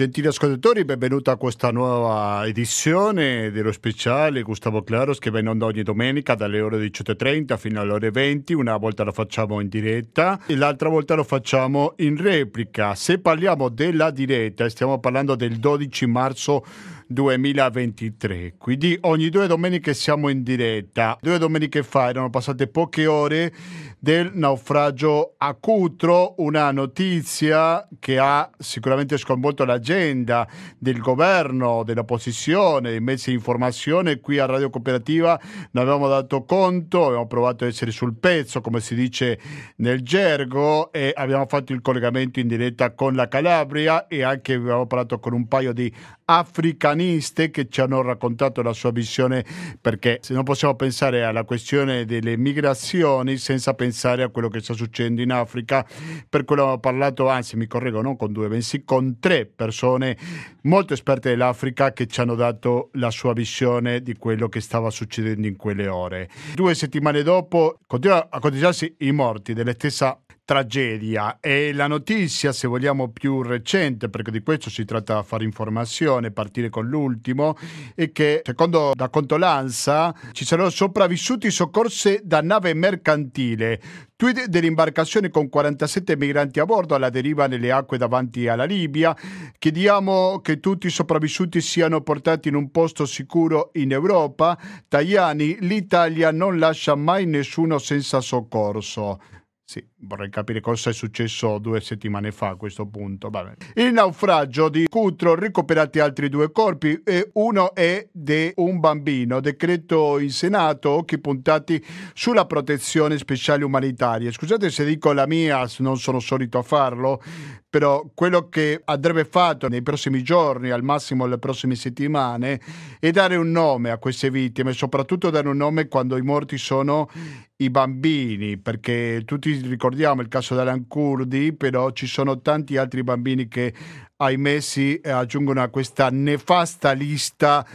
Gentili ascoltatori, benvenuti a questa nuova edizione dello speciale Gustavo Claros che va ogni domenica dalle ore 18.30 fino alle ore 20. Una volta lo facciamo in diretta e l'altra volta lo facciamo in replica. Se parliamo della diretta, stiamo parlando del 12 marzo 2023. Quindi ogni due domeniche siamo in diretta. Due domeniche fa erano passate poche ore del naufragio a Cutro, una notizia che ha sicuramente sconvolto l'agenda del governo, dell'opposizione, dei mezzi di informazione. Qui a Radio Cooperativa ne avevamo dato conto, abbiamo provato ad essere sul pezzo, come si dice nel gergo, e abbiamo fatto il collegamento in diretta con la Calabria e anche abbiamo parlato con un paio di africaniste che ci hanno raccontato la sua visione perché se non possiamo pensare alla questione delle migrazioni senza pensare a quello che sta succedendo in Africa per quello ho parlato anzi mi correggo non con due bensì con tre persone molto esperte dell'Africa che ci hanno dato la sua visione di quello che stava succedendo in quelle ore. Due settimane dopo continua a conteggiarsi i morti della stessa tragedia e la notizia, se vogliamo, più recente, perché di questo si tratta di fare informazione, partire con l'ultimo, è che secondo da conto l'ANSA ci saranno sopravvissuti soccorsi da nave mercantile. Tweet dell'imbarcazione con 47 migranti a bordo alla deriva nelle acque davanti alla Libia. Chiediamo che tutti i sopravvissuti siano portati in un posto sicuro in Europa. Tajani, l'Italia non lascia mai nessuno senza soccorso. Sì, vorrei capire cosa è successo due settimane fa a questo punto. Vabbè. Il naufragio di Cutro, recuperati altri due corpi e uno è di un bambino. Decreto in Senato, occhi puntati sulla protezione speciale umanitaria. Scusate se dico la mia, non sono solito a farlo, però quello che andrebbe fatto nei prossimi giorni, al massimo le prossime settimane, è dare un nome a queste vittime, soprattutto dare un nome quando i morti sono i bambini, perché tutti ricordiamo il caso dell'Alan Kurdi, però ci sono tanti altri bambini che, ahimè, si aggiungono a questa nefasta lista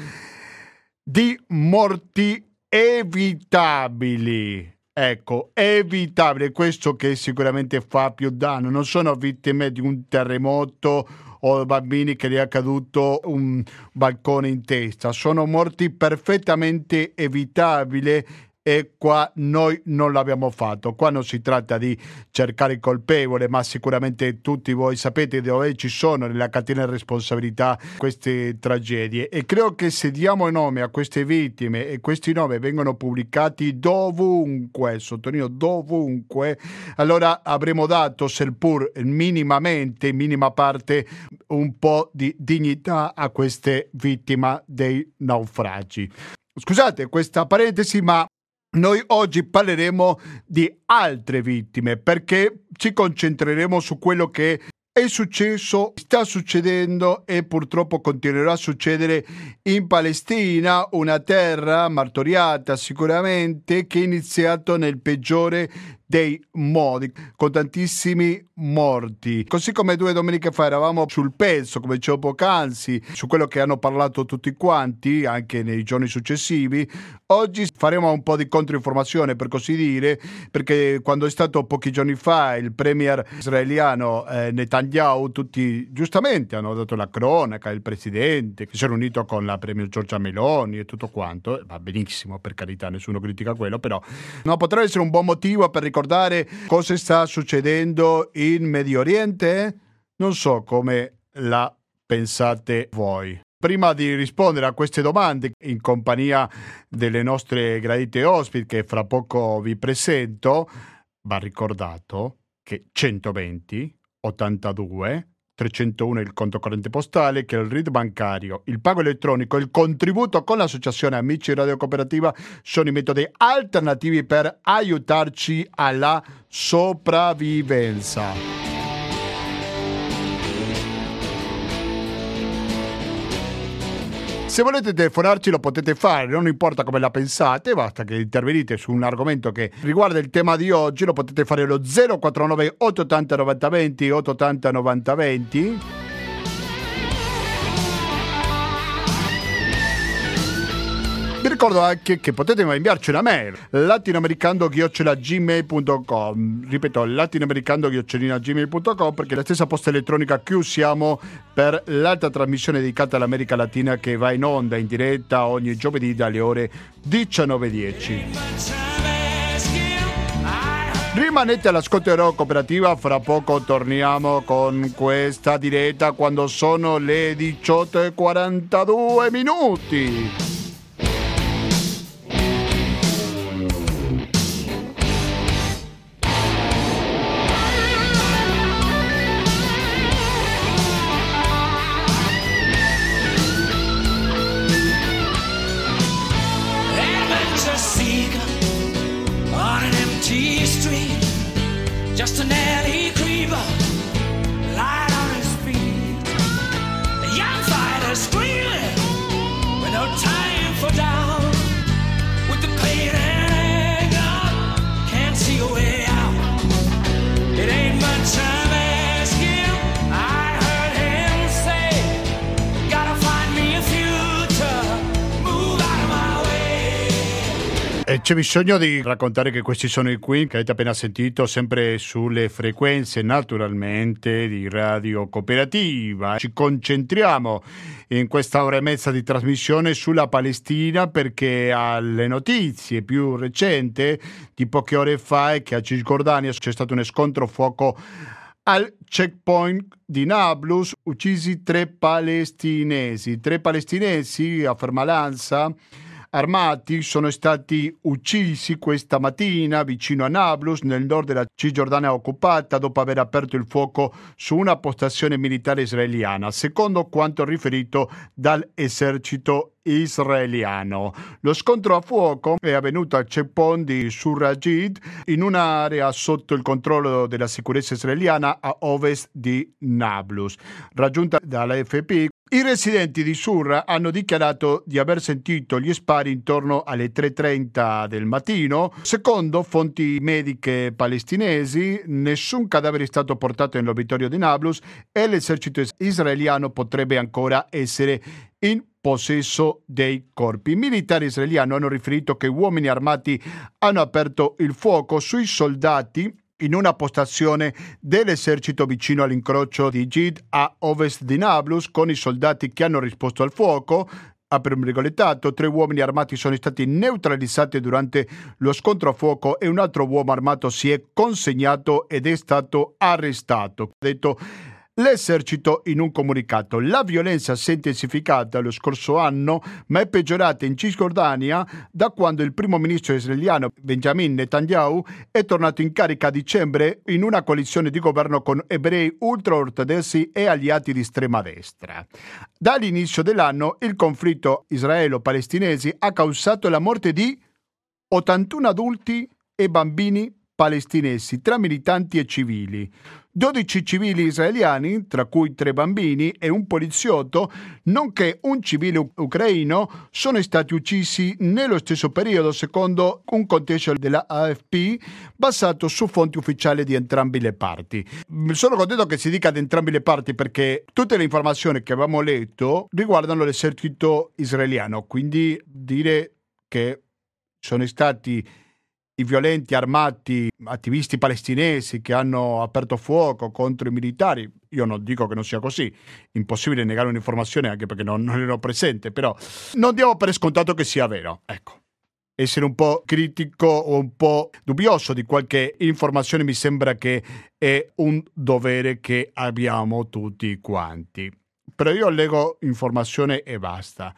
di morti evitabili. Ecco, evitabile, questo che sicuramente fa più danno, non sono vittime di un terremoto o bambini che gli è caduto un balcone in testa, sono morti perfettamente evitabili e qua noi non l'abbiamo fatto. Qua non si tratta di cercare il colpevole, ma sicuramente tutti voi sapete dove ci sono nella catena di responsabilità queste tragedie e credo che se diamo nome a queste vittime e questi nomi vengono pubblicati dovunque, sottolineo dovunque, allora avremo dato, seppur minimamente, in minima parte, un po' di dignità a queste vittime dei naufragi. Scusate questa parentesi, ma noi oggi parleremo di altre vittime perché ci concentreremo su quello che è successo, sta succedendo e purtroppo continuerà a succedere in Palestina, una terra martoriata sicuramente che è iniziato nel peggiore dei modi, con tantissimi morti. Così come due domeniche fa eravamo sul pezzo, come dicevo poc'anzi, su quello che hanno parlato tutti quanti, anche nei giorni successivi, oggi faremo un po' di controinformazione, per così dire, perché quando è stato pochi giorni fa il premier israeliano eh, Netanyahu, tutti giustamente hanno dato la cronaca, il presidente, che si è riunito con la premier Giorgia Meloni e tutto quanto, va benissimo, per carità, nessuno critica quello, però no, potrebbe essere un buon motivo per ricordare cosa sta succedendo in Medio Oriente? Non so come la pensate voi. Prima di rispondere a queste domande, in compagnia delle nostre gradite ospiti, che fra poco vi presento, va ricordato che 120 82 301 il conto corrente postale, che il RID bancario, il pago elettronico, il contributo con l'associazione Amici Radio Cooperativa sono i metodi alternativi per aiutarci alla sopravvivenza. Se volete telefonarci lo potete fare, non importa come la pensate, basta che intervenite su un argomento che riguarda il tema di oggi, lo potete fare allo 049 880 90 20 880 90 20. Vi ricordo anche che potete inviarci una mail latinoamericando-gmail.com ripeto latinoamericando-gmail.com perché la stessa posta elettronica che usiamo per l'alta trasmissione dedicata all'America Latina che va in onda in diretta ogni giovedì dalle ore 19.10 Rimanete all'ascolto della cooperativa, fra poco torniamo con questa diretta quando sono le 18.42 minuti. C'è bisogno di raccontare che questi sono i Queen che avete appena sentito sempre sulle frequenze naturalmente di Radio Cooperativa. Ci concentriamo in questa ora e mezza di trasmissione sulla Palestina perché alle notizie più recenti di poche ore fa è che a Cisgiordania c'è stato un scontro fuoco al checkpoint di Nablus, uccisi tre palestinesi. Tre palestinesi, afferma l'ANSA, armati sono stati uccisi questa mattina vicino a Nablus, nel nord della Cisgiordania occupata, dopo aver aperto il fuoco su una postazione militare israeliana, secondo quanto riferito dall'esercito israeliano. Lo scontro a fuoco è avvenuto al checkpoint di Surajid in un'area sotto il controllo della sicurezza israeliana a ovest di Nablus. Raggiunta dalla FP, i residenti di Surra hanno dichiarato di aver sentito gli spari intorno alle 3.30 del mattino. Secondo fonti mediche palestinesi, nessun cadavere è stato portato nell'obitorio di Nablus e l'esercito israeliano potrebbe ancora essere in possesso dei corpi. I militari israeliani hanno riferito che uomini armati hanno aperto il fuoco sui soldati in una postazione dell'esercito vicino all'incrocio di Gid a ovest di Nablus con i soldati che hanno risposto al fuoco. Apre un virgolettato, tre uomini armati sono stati neutralizzati durante lo scontro a fuoco e un altro uomo armato si è consegnato ed è stato arrestato. Detto L'esercito in un comunicato. La violenza si è intensificata lo scorso anno, ma è peggiorata in Cisgiordania da quando il primo ministro israeliano Benjamin Netanyahu è tornato in carica a dicembre in una coalizione di governo con ebrei ultraortodossi e alleati di estrema destra. Dall'inizio dell'anno il conflitto israelo-palestinese ha causato la morte di 81 adulti e bambini palestinesi tra militanti e civili. 12 civili israeliani, tra cui tre bambini e un poliziotto, nonché un civile ucraino, sono stati uccisi nello stesso periodo, secondo un contesto della AFP basato su fonti ufficiali di entrambe le parti. Sono contento che si dica di entrambe le parti perché tutte le informazioni che abbiamo letto riguardano l'esercito israeliano, quindi dire che sono stati i violenti armati attivisti palestinesi che hanno aperto fuoco contro i militari. Io non dico che non sia così, impossibile negare un'informazione anche perché non, non ero presente, però non diamo per scontato che sia vero. Ecco. Essere un po' critico o un po' dubbioso di qualche informazione mi sembra che è un dovere che abbiamo tutti quanti. Però io leggo informazione e basta.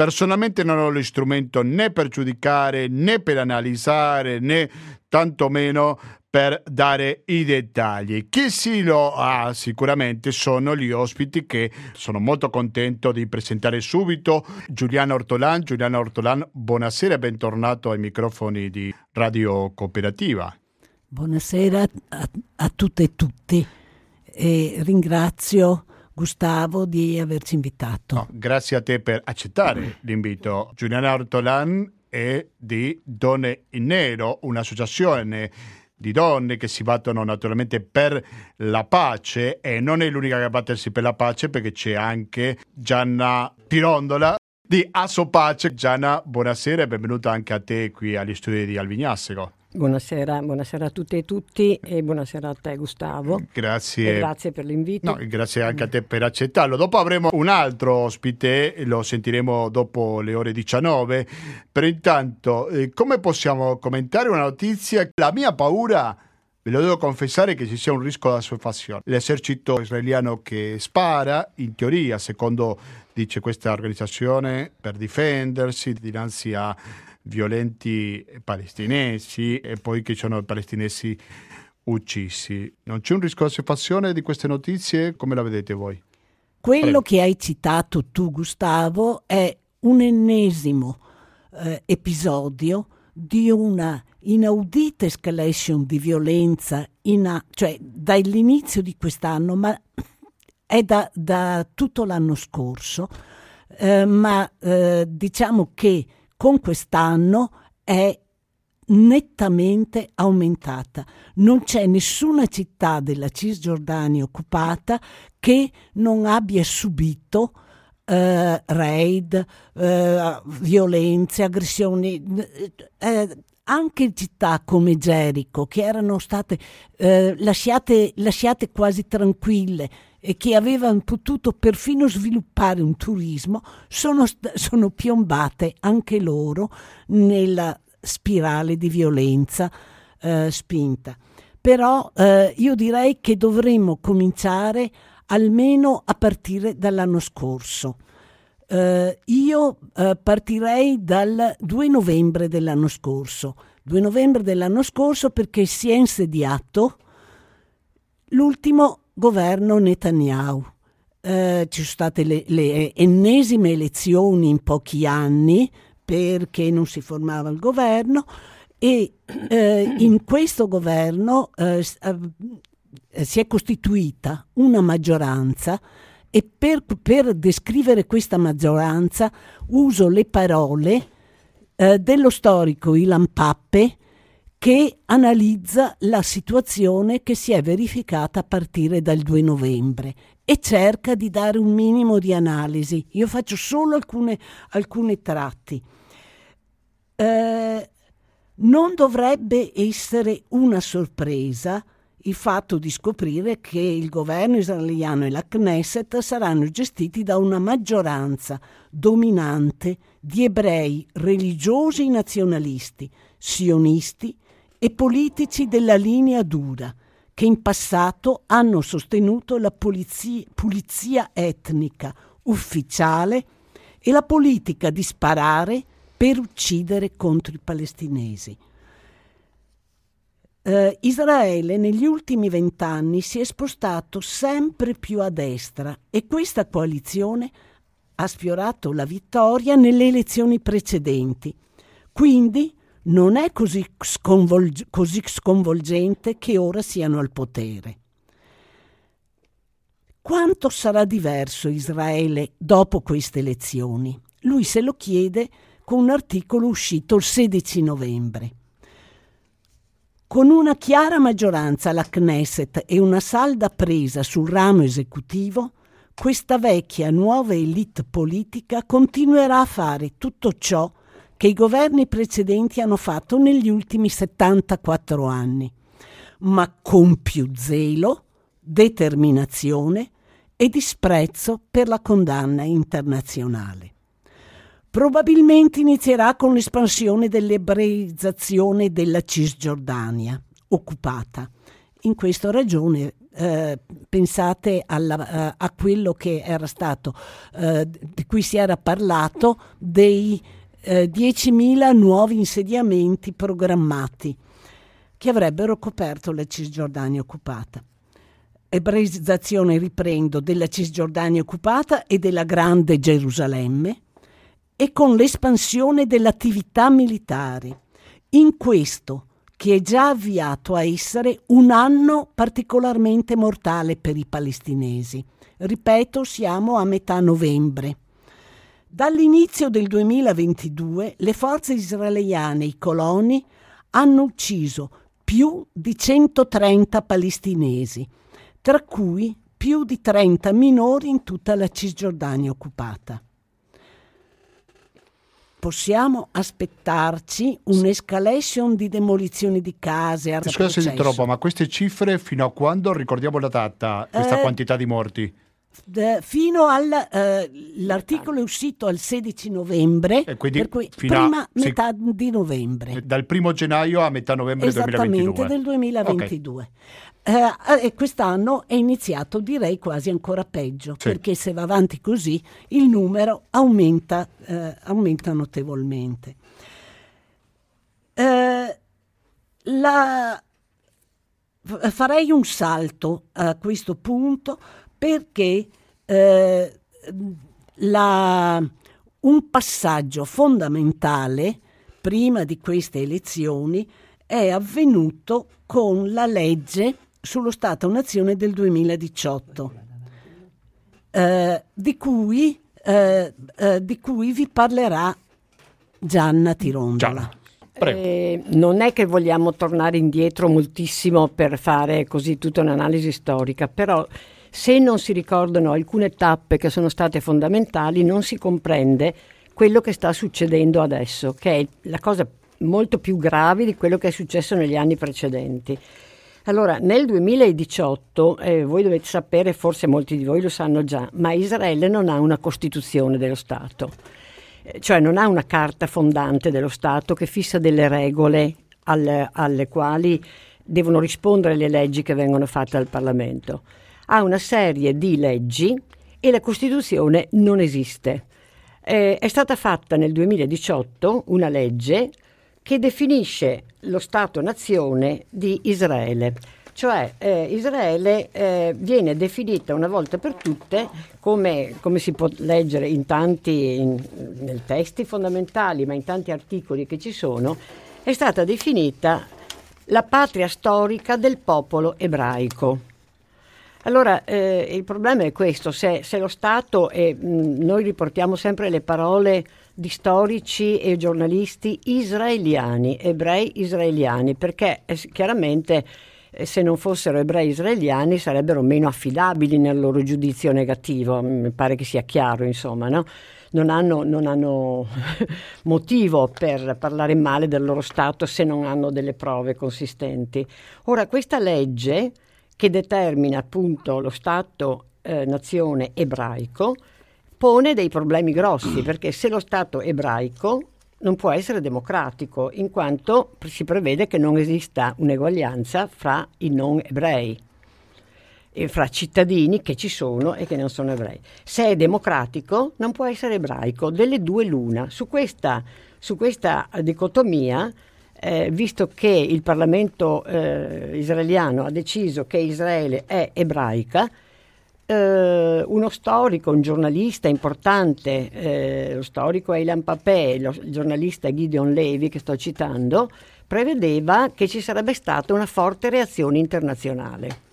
Personalmente non ho lo strumento né per giudicare né per analizzare né tantomeno per dare i dettagli. Chi sì lo ha sicuramente sono gli ospiti che sono molto contento di presentare subito. Giuliano Ortolan. Giuliano Ortolan, buonasera e bentornato ai microfoni di Radio Cooperativa. Buonasera a, a tutte e tutti e ringrazio Gustavo di averci invitato. No, grazie a te per accettare l'invito. Giuliana Ortolan è di Donne in Nero, un'associazione di donne che si battono naturalmente per la pace e non è l'unica che battersi per la pace perché c'è anche Gianna Pirondola di Assopace. Gianna, buonasera e benvenuta anche a te qui agli studi di Alvignassego. Buonasera, buonasera, a tutte e tutti e buonasera a te Gustavo. Grazie. Grazie per l'invito. No, grazie anche a te per accettarlo. Dopo avremo un altro ospite, lo sentiremo dopo le ore 19. Per intanto, eh, come possiamo commentare una notizia? La mia paura Ve lo devo confessare che ci sia un rischio di assuefazione. L'esercito israeliano che spara, in teoria, secondo dice questa organizzazione, per difendersi dinanzi a violenti palestinesi e poi che ci sono palestinesi uccisi. Non c'è un rischio di queste notizie? Come la vedete voi? Quello Prego. che hai citato tu, Gustavo, è un ennesimo eh, episodio di una inaudita escalation di violenza, in, cioè dall'inizio di quest'anno, ma è da, da tutto l'anno scorso, eh, ma eh, diciamo che con quest'anno è nettamente aumentata. Non c'è nessuna città della Cisgiordania occupata che non abbia subito eh, raid, eh, violenze, aggressioni. Eh, anche città come Gerico, che erano state eh, lasciate, lasciate quasi tranquille e che avevano potuto perfino sviluppare un turismo, sono, sono piombate anche loro nella spirale di violenza eh, spinta. Però eh, io direi che dovremmo cominciare almeno a partire dall'anno scorso. Uh, io uh, partirei dal 2 novembre dell'anno scorso. 2 novembre dell'anno scorso perché si è insediato l'ultimo governo Netanyahu. Uh, ci sono state le, le, ennesime elezioni in pochi anni perché non si formava il governo e in questo governo si è costituita una maggioranza e per, per descrivere questa maggioranza uso le parole eh, dello storico Ilan Pappe che analizza la situazione che si è verificata a partire dal 2 novembre e cerca di dare un minimo di analisi. Io faccio solo alcune, alcuni tratti. Eh, non dovrebbe essere una sorpresa il fatto di scoprire che il governo israeliano e la Knesset saranno gestiti da una maggioranza dominante di ebrei religiosi nazionalisti, sionisti e politici della linea dura, che in passato hanno sostenuto la polizia, pulizia etnica ufficiale e la politica di sparare per uccidere contro i palestinesi. Uh, Israele negli ultimi vent'anni si è spostato sempre più a destra e questa coalizione ha sfiorato la vittoria nelle elezioni precedenti. Quindi non è così, sconvolg- così sconvolgente che ora siano al potere. Quanto sarà diverso Israele dopo queste elezioni? Lui se lo chiede con un articolo uscito il 16 novembre. Con una chiara maggioranza alla Knesset e una salda presa sul ramo esecutivo, questa vecchia nuova elite politica continuerà a fare tutto ciò che i governi precedenti hanno fatto negli ultimi 74 anni, ma con più zelo, determinazione e disprezzo per la condanna internazionale. Probabilmente inizierà con l'espansione dell'ebraizzazione della Cisgiordania, occupata. In questa ragione eh, pensate alla, uh, a quello che era stato, uh, di cui si era parlato, dei uh, 10.000 nuovi insediamenti programmati che avrebbero coperto la Cisgiordania occupata. Ebraizzazione, riprendo, della Cisgiordania occupata e della Grande Gerusalemme, e con l'espansione dell'attività militare. In questo, che è già avviato a essere un anno particolarmente mortale per i palestinesi. Ripeto, siamo a metà novembre. Dall'inizio del 2022 le forze israeliane, i coloni, hanno ucciso più di 130 palestinesi, tra cui più di 30 minori in tutta la Cisgiordania occupata. possiamo aspettarci un'escalation di demolizioni di case. Scusa se ti troppo, ma queste cifre fino a quando? Ricordiamo la data, questa Eh, quantità di morti. Fino al eh, è uscito al 16 novembre, quindi per cui a- prima sì. metà di novembre. Dal primo gennaio a metà novembre Esattamente 2022. del 2022. Eh, e quest'anno è iniziato, direi, quasi ancora peggio, Sì. perché se va avanti così il numero aumenta, eh, aumenta notevolmente. Eh, la- farei un salto a questo punto perché eh, la- un passaggio fondamentale prima di queste elezioni è avvenuto con la legge sullo Stato-Nazione del 2018, eh, di, cui, eh, eh, di cui vi parlerà Gianna Tirondola. Gianna, prego. Eh, non è che vogliamo tornare indietro moltissimo per fare così tutta un'analisi storica, però se non si ricordano alcune tappe che sono state fondamentali, non si comprende quello che sta succedendo adesso, che è la cosa molto più grave di quello che è successo negli anni precedenti. Allora, nel 2018, eh, voi dovete sapere, forse molti di voi lo sanno già, ma Israele non ha una Costituzione dello Stato Eh, cioè non ha una carta fondante dello Stato che fissa delle regole al- alle quali devono rispondere le leggi che vengono fatte dal Parlamento. Ha una serie di leggi e la Costituzione non esiste. Eh, è stata fatta nel 2018 una legge che definisce lo Stato-nazione di Israele. Cioè eh, Israele eh, viene definita una volta per tutte come, come si può leggere in tanti in, nei testi fondamentali, ma in tanti articoli che ci sono, è stata definita la patria storica del popolo ebraico. Allora, eh, il problema è questo, se, se lo Stato, e mh, noi riportiamo sempre le parole di storici e giornalisti israeliani, ebrei israeliani, perché eh, chiaramente eh, se non fossero ebrei israeliani sarebbero meno affidabili nel loro giudizio negativo, mi pare che sia chiaro, insomma, no? Non hanno, non hanno motivo per parlare male del loro Stato se non hanno delle prove consistenti. Ora, questa legge che determina appunto lo Stato-nazione ebraico pone dei problemi grossi, perché se lo Stato ebraico non può essere democratico, in quanto si prevede che non esista un'eguaglianza fra i non ebrei e fra cittadini che ci sono e che non sono ebrei. Se è democratico non può essere ebraico, delle due l'una. Su questa, su questa dicotomia, eh, visto che il Parlamento eh, israeliano ha deciso che Israele è ebraica, eh, uno storico, un giornalista importante, eh, lo storico Eilan Papè, lo, il giornalista Gideon Levi che sto citando, prevedeva che ci sarebbe stata una forte reazione internazionale.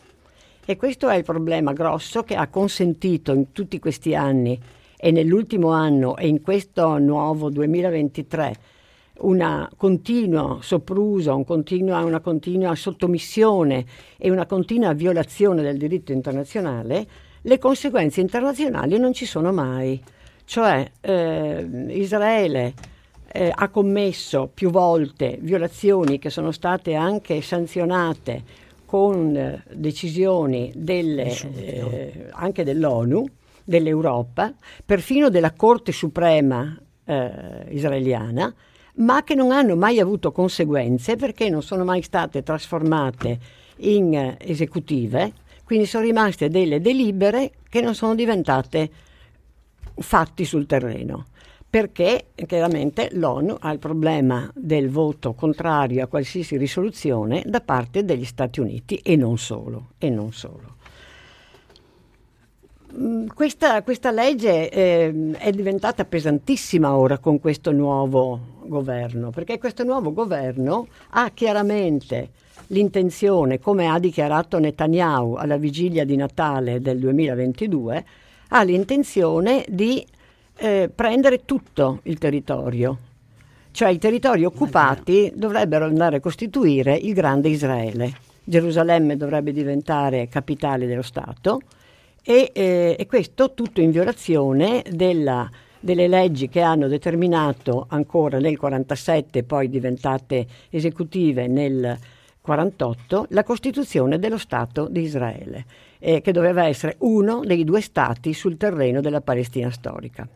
E questo è il problema grosso che ha consentito in tutti questi anni e nell'ultimo anno e in questo nuovo 2023 una continua soprusa, un continua, una continua sottomissione e una continua violazione del diritto internazionale, le conseguenze internazionali non ci sono mai. Cioè eh, Israele eh, ha commesso più volte violazioni che sono state anche sanzionate con eh, decisioni delle, eh, anche dell'ONU, dell'Europa, perfino della Corte Suprema eh, israeliana, ma che non hanno mai avuto conseguenze perché non sono mai state trasformate in eh, esecutive, quindi sono rimaste delle delibere che non sono diventate fatti sul terreno. Perché chiaramente l'ONU ha il problema del voto contrario a qualsiasi risoluzione da parte degli Stati Uniti e non solo. E non solo. Mm, Questa, questa legge eh, è diventata pesantissima ora con questo nuovo governo, perché questo nuovo governo ha chiaramente l'intenzione, come ha dichiarato Netanyahu alla vigilia di Natale del 2022, ha l'intenzione di eh, prendere tutto il territorio. Cioè i territori occupati dovrebbero andare a costituire il grande Israele. Gerusalemme dovrebbe diventare capitale dello Stato e, eh, e questo tutto in violazione della, delle leggi che hanno determinato ancora nel 47, poi diventate esecutive nel 48, la costituzione dello Stato di Israele, eh, che doveva essere uno dei due stati sul terreno della Palestina storica.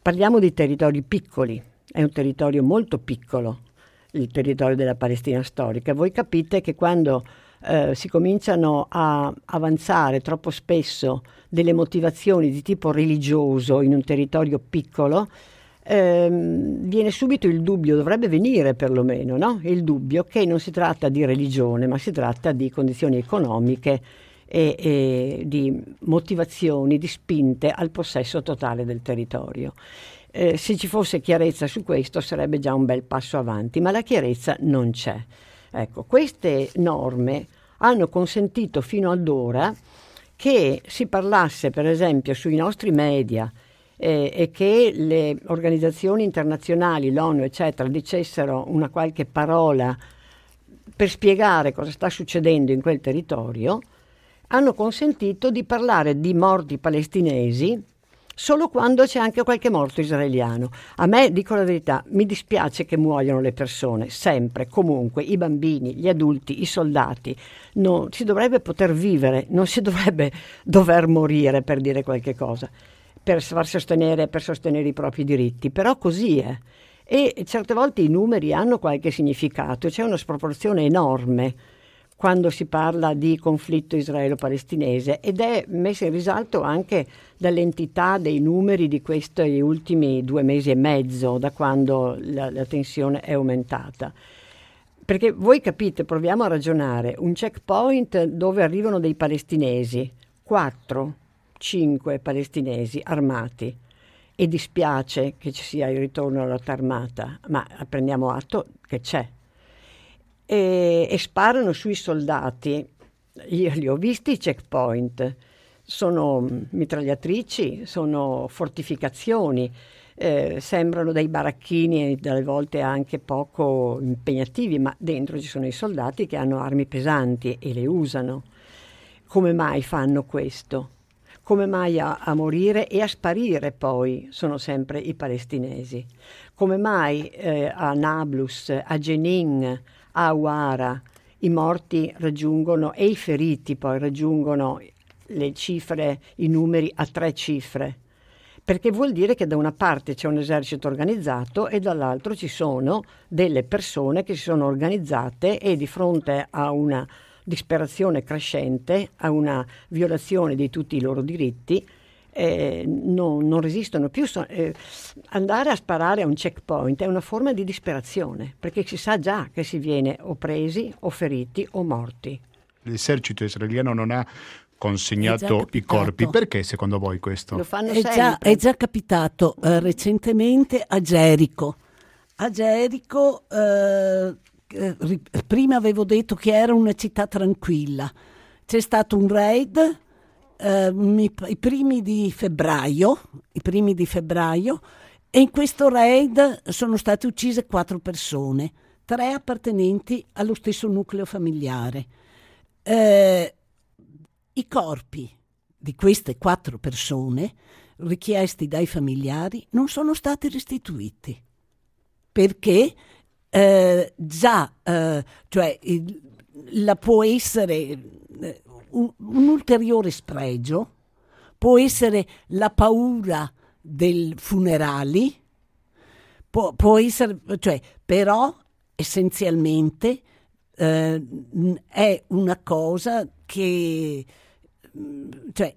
Parliamo di territori piccoli, è un territorio molto piccolo, il territorio della Palestina storica. Voi capite che quando eh, si cominciano a avanzare troppo spesso delle motivazioni di tipo religioso in un territorio piccolo, ehm, viene subito il dubbio, dovrebbe venire perlomeno, no? il dubbio che non si tratta di religione, ma si tratta di condizioni economiche e, e di motivazioni, di spinte al possesso totale del territorio. Eh, se ci fosse chiarezza su questo sarebbe già un bel passo avanti, ma la chiarezza non c'è. Ecco, queste norme hanno consentito fino ad ora che si parlasse, per esempio, sui nostri media eh, e che le organizzazioni internazionali, l'ONU, eccetera, dicessero una qualche parola per spiegare cosa sta succedendo in quel territorio, hanno consentito di parlare di morti palestinesi solo quando c'è anche qualche morto israeliano. A me, dico la verità, mi dispiace che muoiano le persone, sempre, comunque, i bambini, gli adulti, i soldati. No, si dovrebbe poter vivere, non si dovrebbe dover morire per dire qualche cosa, per far sostenere, per sostenere i propri diritti, però così è. E certe volte i numeri hanno qualche significato, c'è una sproporzione enorme quando si parla di conflitto israelo-palestinese ed è messa in risalto anche dall'entità dei numeri di questi ultimi due mesi e mezzo, da quando la, la tensione è aumentata. Perché voi capite, proviamo a ragionare, un checkpoint dove arrivano dei palestinesi, 4, 5 palestinesi armati, e dispiace che ci sia il ritorno alla lotta armata, ma prendiamo atto che c'è e, e sparano sui soldati. Io li ho visti i checkpoint, sono mitragliatrici, sono fortificazioni, eh, sembrano dei baracchini e dalle volte anche poco impegnativi, ma dentro ci sono i soldati che hanno armi pesanti e le usano. Come mai fanno questo? Come mai a, a morire e a sparire poi sono sempre i palestinesi? Come mai eh, a Nablus, a Jenin, a Awara i morti raggiungono e i feriti poi raggiungono le cifre, i numeri a tre cifre. Perché vuol dire che da una parte c'è un esercito organizzato e dall'altro ci sono delle persone che si sono organizzate e di fronte a una disperazione crescente, a una violazione di tutti i loro diritti, eh, non, non, resistono più. So, eh, andare a sparare a un checkpoint è una forma di disperazione, perché si sa già che si viene o presi o feriti o morti. L'esercito israeliano non ha consegnato i corpi. Perché secondo voi questo? Lo fanno è, già, è già capitato eh, recentemente a Gerico. A Gerico, eh, eh prima avevo detto che era una città tranquilla. C'è stato un raid eh, i primi di febbraio, i primi di febbraio, e in questo raid sono state uccise quattro persone, tre appartenenti allo stesso nucleo familiare. Eh, I corpi di queste quattro persone, richiesti dai familiari, non sono stati restituiti perché eh, già, eh, cioè, il, la può essere eh, un, un ulteriore spregio può essere la paura dei funerali, può, può essere, cioè, però essenzialmente eh, è una cosa che, cioè,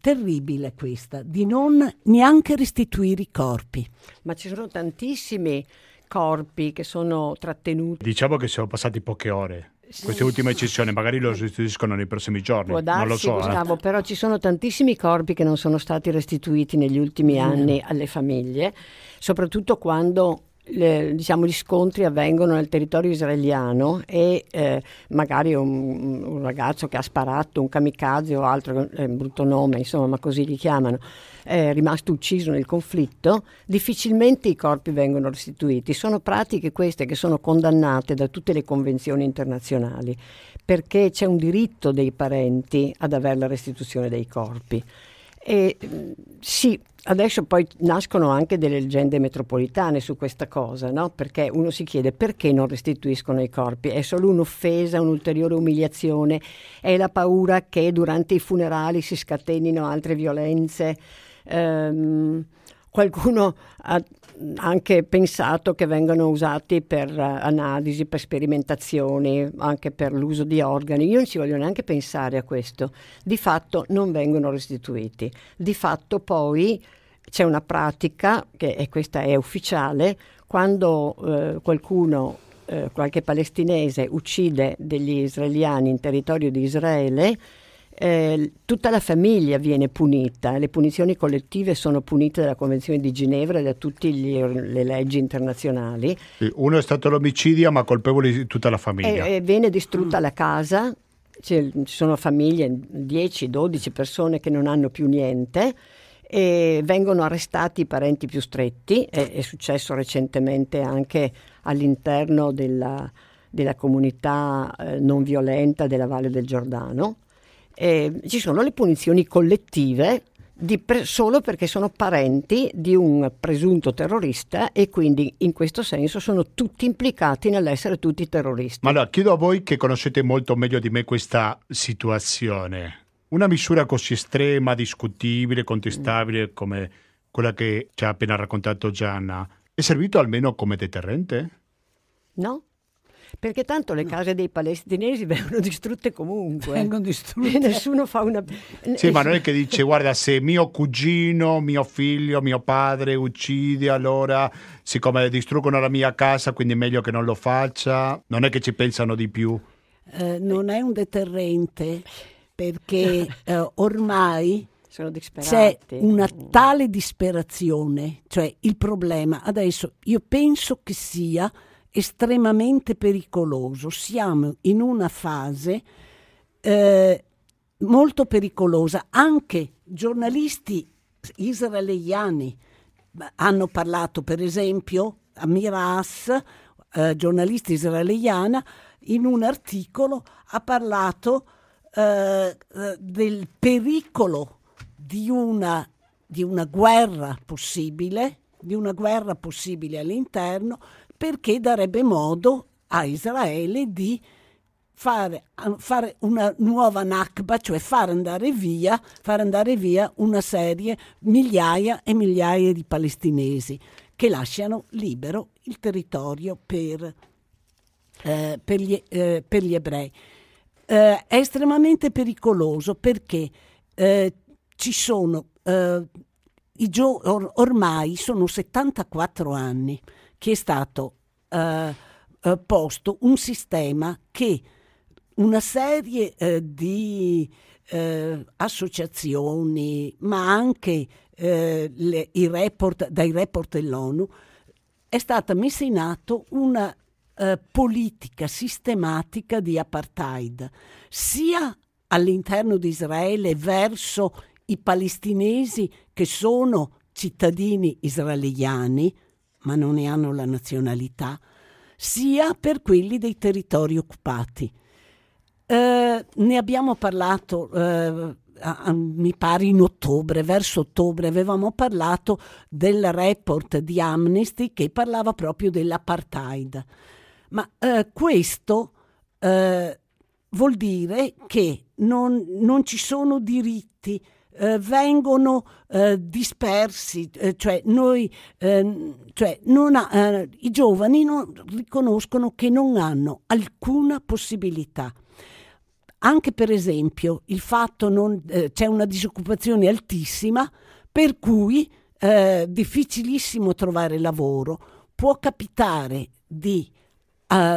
terribile questa, di non neanche restituire i corpi. Ma ci sono tantissimi corpi che sono trattenuti. Diciamo che sono passati poche ore queste ultime decisioni magari lo restituiscono nei prossimi giorni. Può darsi, non lo so. Gustavo, eh. però ci sono tantissimi corpi che non sono stati restituiti negli ultimi mm. anni alle famiglie, soprattutto quando le, diciamo, gli scontri avvengono nel territorio israeliano e eh, magari un, un, ragazzo che ha sparato un kamikaze o altro, è un brutto nome, insomma, ma così li chiamano, è rimasto ucciso nel conflitto, difficilmente i corpi vengono restituiti. Sono pratiche queste che sono condannate da tutte le convenzioni internazionali perché c'è un diritto dei parenti ad avere la restituzione dei corpi. E sì, adesso poi nascono anche delle leggende metropolitane su questa cosa, no? Perché uno si chiede perché non restituiscono i corpi? È solo un'offesa, un'ulteriore umiliazione? È la paura che durante i funerali si scatenino altre violenze? Ehm, qualcuno ha anche pensato che vengano usati per uh, analisi, per sperimentazioni, anche per l'uso di organi. Io non ci voglio neanche pensare a questo. Di fatto non vengono restituiti. Di fatto poi c'è una pratica, che, e questa è ufficiale, quando eh, qualcuno, eh, qualche palestinese uccide degli israeliani in territorio di Israele, eh, tutta la famiglia viene punita, le punizioni collettive sono punite dalla Convenzione di Ginevra e da tutte le leggi internazionali. Uno è stato l'omicidio, ma colpevole di tutta la famiglia. E, e viene distrutta mm. la casa, ci sono famiglie, 10-12 persone che non hanno più niente e vengono arrestati i parenti più stretti, è, è successo recentemente anche all'interno della, della comunità eh, non violenta della Valle del Giordano eh, ci sono le punizioni collettive per, solo perché sono parenti di un presunto terrorista e quindi in questo senso sono tutti implicati nell'essere tutti terroristi. Ma allora chiedo a voi che conoscete molto meglio di me questa situazione. Una misura così estrema, discutibile, contestabile come quella che ci ha appena raccontato Gianna, è servito almeno come deterrente? No, perché tanto le case dei palestinesi vengono distrutte comunque. Vengono distrutte. E nessuno fa una... Sì, ma non è che dice, guarda, se mio cugino, mio figlio, mio padre uccide, allora siccome distruggono la mia casa, quindi è meglio che non lo faccia. Non è che ci pensano di più. Eh, non è un deterrente perché eh, ormai c'è una tale disperazione, cioè il problema adesso io penso che sia estremamente pericoloso. Siamo in una fase eh, molto pericolosa. Anche giornalisti israeliani hanno parlato, per esempio, a Miras, eh, giornalista israeliana, in un articolo ha parlato eh, del pericolo di una, di una guerra possibile, di una guerra possibile all'interno, perché darebbe modo a Israele di fare, fare, una nuova Nakba, cioè far andare, via, far andare via una serie, migliaia e migliaia di palestinesi che lasciano libero il territorio per, eh, per, gli, eh, per gli, ebrei. Eh, è estremamente pericoloso perché eh, ci sono, eh, or- ormai sono 74 anni che è stato eh, eh, posto un sistema che una serie eh, di eh, associazioni, ma anche eh, le, report, dai report dell'ONU, è stata messa in atto una eh, politica sistematica di apartheid, sia all'interno di Israele verso i palestinesi che sono cittadini israeliani, ma non ne hanno la nazionalità, sia per quelli dei territori occupati. Eh, ne abbiamo parlato, eh, a, a, mi pare in ottobre, verso ottobre, avevamo parlato del report di Amnesty che parlava proprio dell'apartheid. Ma eh, questo eh, vuol dire che non, non ci sono diritti eh, vengono eh, dispersi, eh, cioè, noi, ehm, cioè ha, eh, i giovani non riconoscono che non hanno alcuna possibilità. Anche per esempio il fatto che eh, c'è una disoccupazione altissima per cui è eh, difficilissimo trovare lavoro. Può capitare di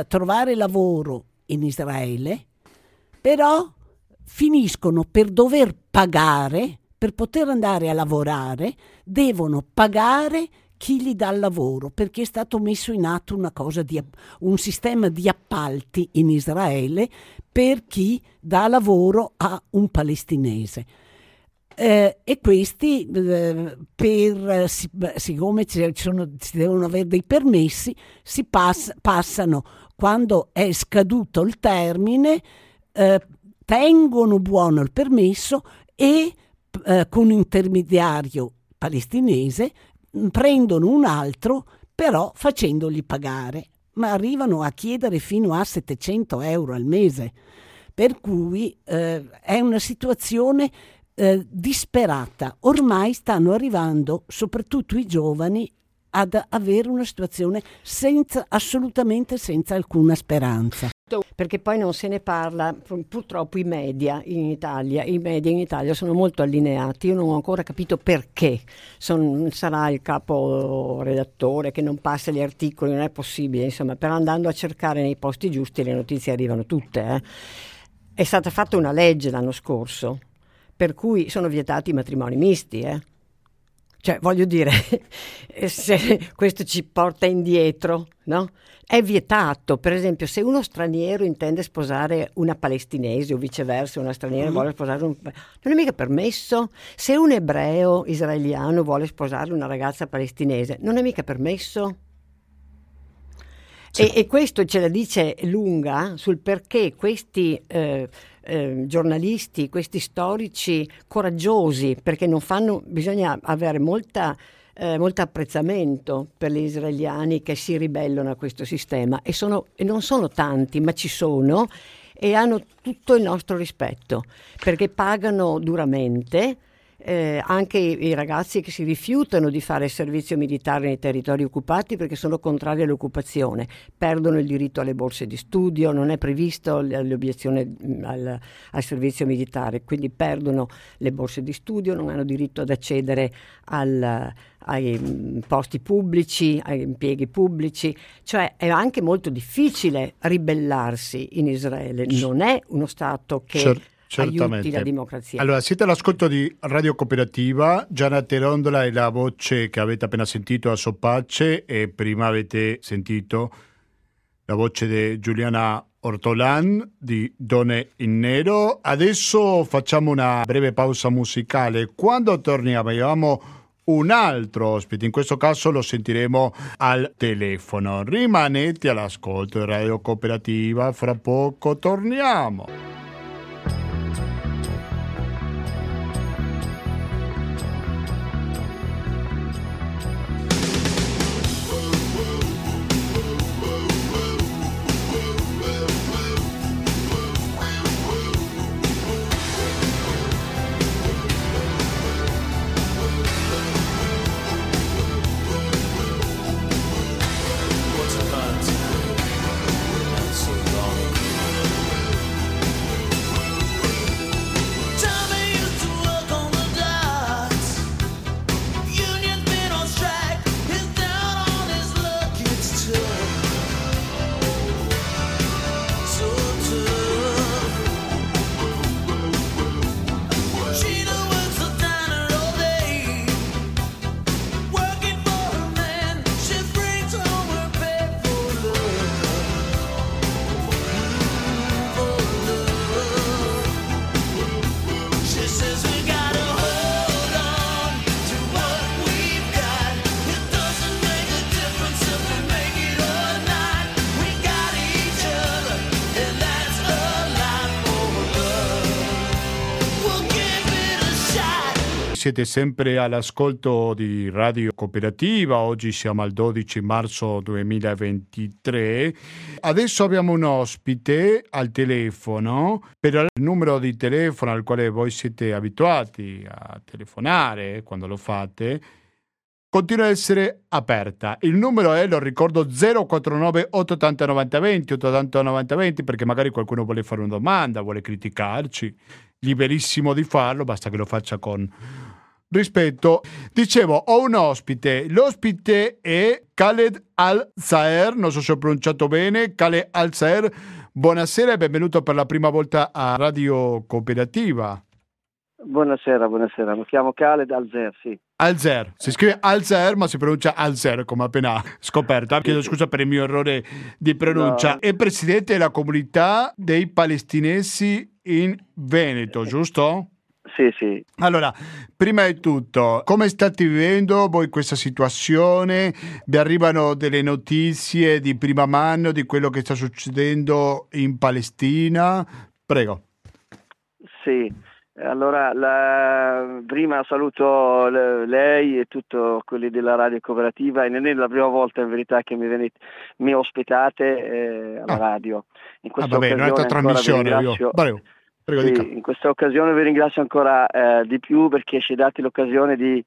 trovare lavoro in Israele, però finiscono per dover pagare, per poter andare a lavorare, devono pagare chi gli dà il lavoro, perché è stato messo in atto di, un sistema di appalti in Israele per chi dà lavoro a un palestinese. Eh, e questi, eh, per, si, siccome ci sono, si devono avere dei permessi, si pass, passano quando è scaduto il termine. Eh, tengono buono il permesso e eh, con un intermediario palestinese, prendono un altro però facendogli pagare, ma arrivano a chiedere fino a 700 euro al mese. Per cui eh, è una situazione eh, disperata. Ormai stanno arrivando soprattutto i giovani ad avere una situazione senza, assolutamente senza alcuna speranza. Perché poi non se ne parla, purtroppo i media in Italia, i media in Italia sono molto allineati, io non ho ancora capito perché, Son, sarà il capo redattore che non passa gli articoli, non è possibile, insomma, però andando a cercare nei posti giusti le notizie arrivano tutte. Eh. È stata fatta una legge l'anno scorso per cui sono vietati i matrimoni misti, eh. Cioè, voglio dire, se questo ci porta indietro, no? È vietato, per esempio, se uno straniero intende sposare una palestinese o viceversa, una straniera mm. vuole sposare un... Non è mica permesso. Se un ebreo israeliano vuole sposare una ragazza palestinese, non è mica permesso. E, e, questo ce la dice lunga sul perché questi eh, eh, giornalisti, questi storici coraggiosi, perché non fanno, bisogna avere molta, eh, molto apprezzamento per gli israeliani che si ribellano a questo sistema. E, sono, e non sono tanti, ma ci sono e hanno tutto il nostro rispetto perché pagano duramente eh, anche i, i, ragazzi che si rifiutano di fare servizio militare nei territori occupati perché sono contrari all'occupazione, perdono il diritto alle borse di studio, non è previsto l'obiezione mm, al, al servizio militare, quindi perdono le borse di studio, non hanno diritto ad accedere al, ai mm, posti pubblici, ai impieghi pubblici, cioè è anche molto difficile ribellarsi in Israele, non è uno Stato che... Certo Certamente. la democrazia. Allora, siete all'ascolto di Radio Cooperativa, Gianna Terondola è la voce che avete appena sentito a Sopace e prima avete sentito la voce di Giuliana Ortolan di Donne in Nero. Adesso facciamo una breve pausa musicale. Quando torniamo abbiamo un altro ospite, in questo caso lo sentiremo al telefono. Rimanete all'ascolto di Radio Cooperativa, fra poco torniamo. Siete sempre all'ascolto di Radio Cooperativa, oggi siamo al 12 marzo 2023. Adesso abbiamo un ospite al telefono, per il numero di telefono al quale voi siete abituati a telefonare quando lo fate, continua ad essere aperta. Il numero è, lo ricordo, 049 880 9020, 880 9020 perché magari qualcuno vuole fare una domanda, vuole criticarci, liberissimo di farlo, basta che lo faccia con rispetto. Dicevo, ho un ospite. L'ospite è Khaled Al-Zaer, non so se ho pronunciato bene. Khaled Al-Zaer, buonasera e benvenuto per la prima volta a Radio Cooperativa. Buonasera, buonasera. Mi chiamo Khaled Alzer, sì. Alzer, si scrive Alzer ma si pronuncia Alzer come appena scoperto. Chiedo scusa per il mio errore di pronuncia. No. È presidente della comunità dei palestinesi in Veneto, giusto? Sì, sì. Allora, prima di tutto, come state vivendo voi questa situazione? Vi arrivano delle notizie di prima mano di quello che sta succedendo in Palestina? Prego. Sì, Allora, la, prima saluto lei e tutti quelli della radio cooperativa e non è la prima volta in verità che mi, venite, mi ospitate eh, alla ah. radio. In questa ah, vabbè, un'altra trasmissione. Io. Prego, prego sì, in questa occasione vi ringrazio ancora eh, di più perché ci date l'occasione di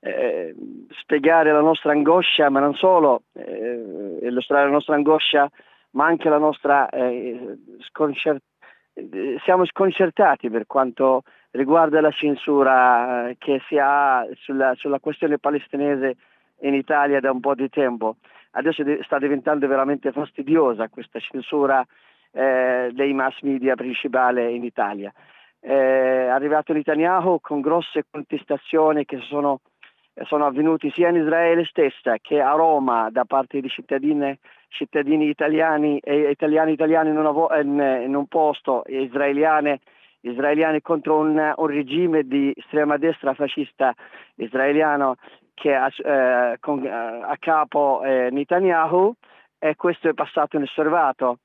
eh, spiegare la nostra angoscia, ma non solo, eh, illustrare la nostra angoscia, ma anche la nostra eh, sconcertazione siamo sconcertati per quanto riguarda la censura eh, che si ha sulla, sulla, questione palestinese in Italia da un po' di tempo. Adesso sta diventando veramente fastidiosa questa censura eh, dei mass media principali in Italia. Eh, è arrivato Netanyahu con grosse contestazioni che sono, sono avvenute sia in Israele stessa che a Roma da parte di cittadini cittadini italiani e italiani italiani in, una, in, in un posto israeliane, israeliani contro un, un, regime di estrema destra fascista israeliano che ha eh, eh, a capo eh, Netanyahu e questo è passato inosservato.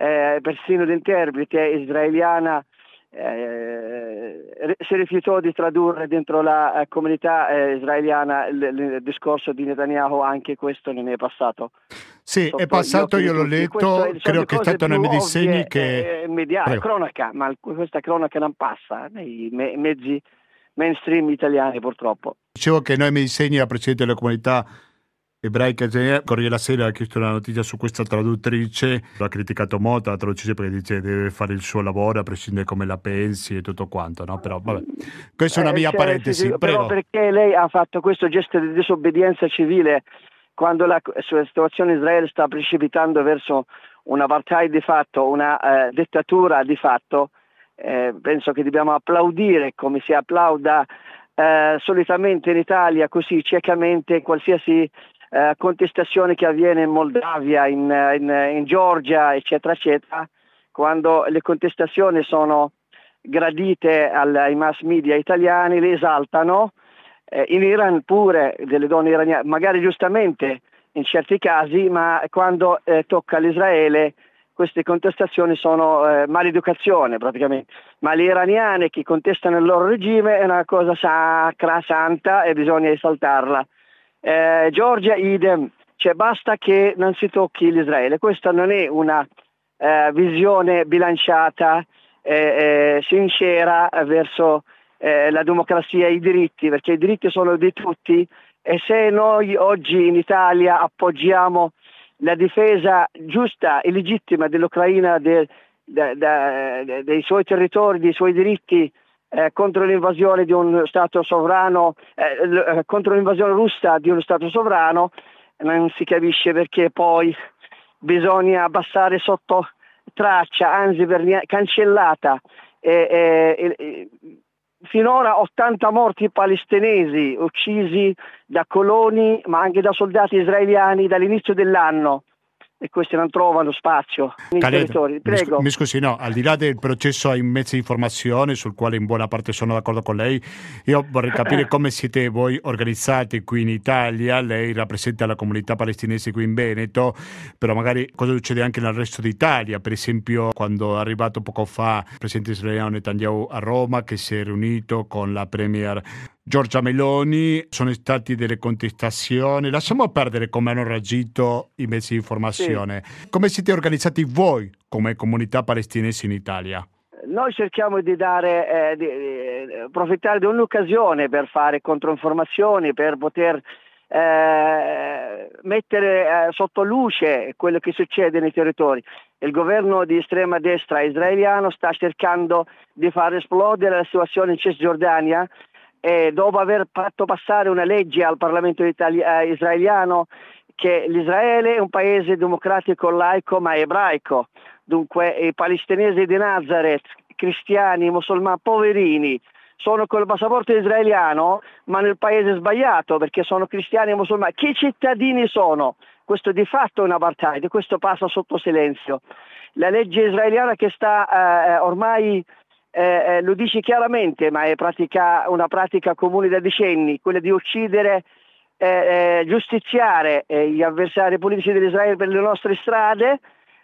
Eh, persino l'interprete israeliana eh, si rifiutò di tradurre dentro la eh, comunità eh, israeliana il, il, discorso di Netanyahu, anche questo non è passato. Sì, Sotto è passato, io l'ho letto, credo che è stato uno dei segni che... Eh, media, cronaca, ma questa cronaca non passa nei me- mezzi mainstream italiani purtroppo. Dicevo che noi mi segni la Presidente della Comunità ebraica Corriere la Sera ha chiesto una notizia su questa traduttrice. L'ha criticato molto la traduttrice perché dice deve fare il suo lavoro a prescindere come la pensi e tutto quanto no? però vabbè. Questa è una eh, mia parentesi sì, però perché lei ha fatto questo gesto di disobbedienza civile quando la, la situazione in Israele sta precipitando verso un apartheid di fatto una eh, dittatura di fatto. Eh, penso che dobbiamo applaudire come si applauda eh, solitamente in Italia così ciecamente qualsiasi eh, contestazione che avviene in Moldavia, in, in, in, Georgia, eccetera, eccetera, quando le contestazioni sono gradite ai mass media italiani, le esaltano, eh, in Iran pure delle donne iraniane, magari giustamente in certi casi, ma quando eh, tocca all'Israele queste contestazioni sono eh, maleducazione praticamente, ma le iraniane che contestano il loro regime è una cosa sacra, santa e bisogna esaltarla eh, Georgia idem, cioè basta che non si tocchi l'Israele. Questa non è una eh, visione bilanciata, eh, eh sincera verso eh, la democrazia e i diritti, perché i diritti sono di tutti e se noi oggi in Italia appoggiamo la difesa giusta e legittima dell'Ucraina, de, de, de, dei suoi territori, dei suoi diritti, eh, contro l'invasione di uno Stato sovrano, eh, eh, contro l'invasione russa di uno Stato sovrano, non si capisce perché poi bisogna abbassare sotto traccia, anzi vernia- cancellata. finora 80 morti palestinesi uccisi da coloni ma anche da soldati israeliani dall'inizio dell'anno e questi non trovano spazio nei Caled, territori. Prego. Mi scusi, no, al di là del processo ai mezzi di informazione, sul quale in buona parte sono d'accordo con lei, io vorrei capire come siete voi organizzati qui in Italia, lei rappresenta la comunità palestinese qui in Veneto, però magari cosa succede anche nel resto d'Italia, per esempio quando è arrivato poco fa il presidente israeliano Netanyahu a Roma che si è riunito con la premier Giorgia Meloni, sono state delle contestazioni, lasciamo perdere come hanno reagito i mezzi di informazione. Sì. Come siete organizzati voi come comunità palestinese in Italia? Noi cerchiamo di, dare, eh, di, di approfittare di un'occasione per fare controinformazioni, per poter eh, mettere eh, sotto luce quello che succede nei territori. Il governo di estrema destra israeliano sta cercando di far esplodere la situazione in Cisgiordania e dopo aver fatto passare una legge al Parlamento itali- eh, israeliano che l'Israele è un paese democratico laico ma ebraico, dunque i palestinesi di Nazareth, cristiani, musulmani, poverini, sono col passaporto israeliano ma nel paese sbagliato perché sono cristiani e musulmani. Che cittadini sono? Questo di fatto è un apartheid, questo passa sotto silenzio. La legge israeliana che sta eh, eh ormai eh, eh, lo dice chiaramente, ma è pratica, una pratica comune da decenni, quella di uccidere, eh, eh giustiziare eh, gli avversari politici dell'Israele per le nostre strade,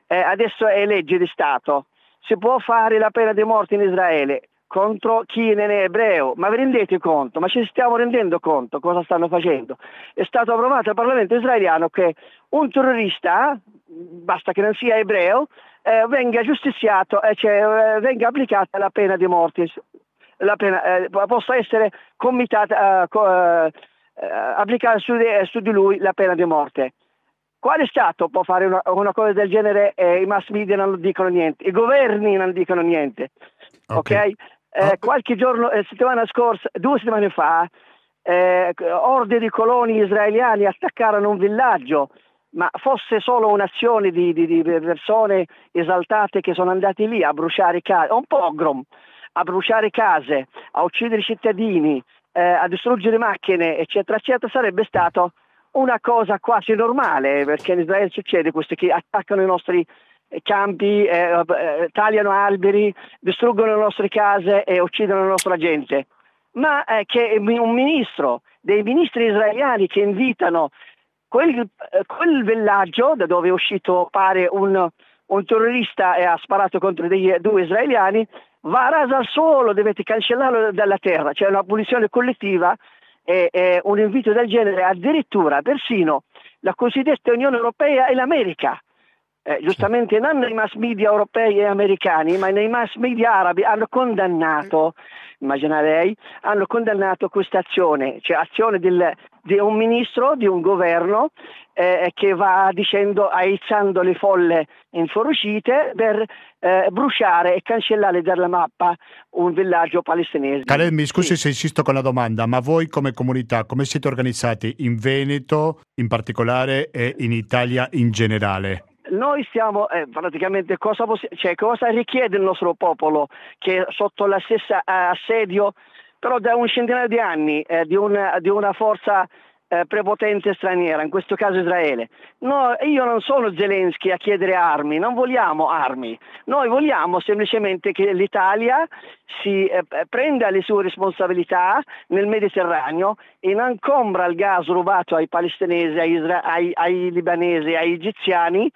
adesso è legge di Stato. Si può fare la pena di morte in Israele, contro chi non è ebreo. Ma vi rendete conto? Ma ci stiamo rendendo conto cosa stanno facendo? È stato approvato al Parlamento israeliano che un terrorista, basta che non sia ebreo, eh, venga giustiziato, eh, cioè eh, venga applicata la pena di morte, la pena, eh, possa essere commitata, eh, co- eh, applicata su di, su di, lui la pena di morte. Quale Stato può fare una, una cosa del genere i mass media non dicono niente, i governi non dicono niente? Ok? okay? Oh. Qualche giorno, settimana scorsa, due settimane fa, orde di coloni israeliani attaccarono un villaggio ma fosse solo un'azione di, di, di, persone esaltate che sono andate lì a bruciare case, un pogrom, a bruciare case, a uccidere i cittadini, eh, a distruggere macchine, eccetera, eccetera, sarebbe stato una cosa quasi normale, perché in Israele succede questo che attaccano i nostri campi, eh, eh, tagliano alberi, distruggono le nostre case e uccidono la nostra gente. Ma eh, che un ministro, dei ministri israeliani che invitano quel, eh, quel villaggio da dove è uscito pare un, un terrorista e ha sparato contro dei, due israeliani va raso al suolo, dovete cancellarlo dalla terra, c'è una punizione collettiva e, e, un invito del genere, addirittura persino la cosiddetta Unione Europea e l'America. Eh, giustamente non nei mass media europei e americani, ma nei mass media arabi hanno condannato, immagina lei, hanno condannato questa azione, cioè azione del, di un ministro, di un governo eh, che va dicendo, aizzando le folle inferocite per eh, bruciare e cancellare dalla mappa un villaggio palestinese. Khaled, mi scusi sì. se insisto con la domanda, ma voi come comunità come siete organizzati in Veneto in particolare e in Italia in generale? Noi siamo eh, praticamente cosa, cioè, cosa richiede il nostro popolo? Che sotto la stessa eh, assedio però da un centinaio di anni eh, di, una, di, una, forza eh, prepotente straniera, in questo caso Israele. No, io non sono Zelensky a chiedere armi, non vogliamo armi, noi vogliamo semplicemente che l'Italia si eh, prenda le sue responsabilità nel Mediterraneo e non compra il gas rubato ai palestinesi, ai, ai, ai libanesi, ai egiziani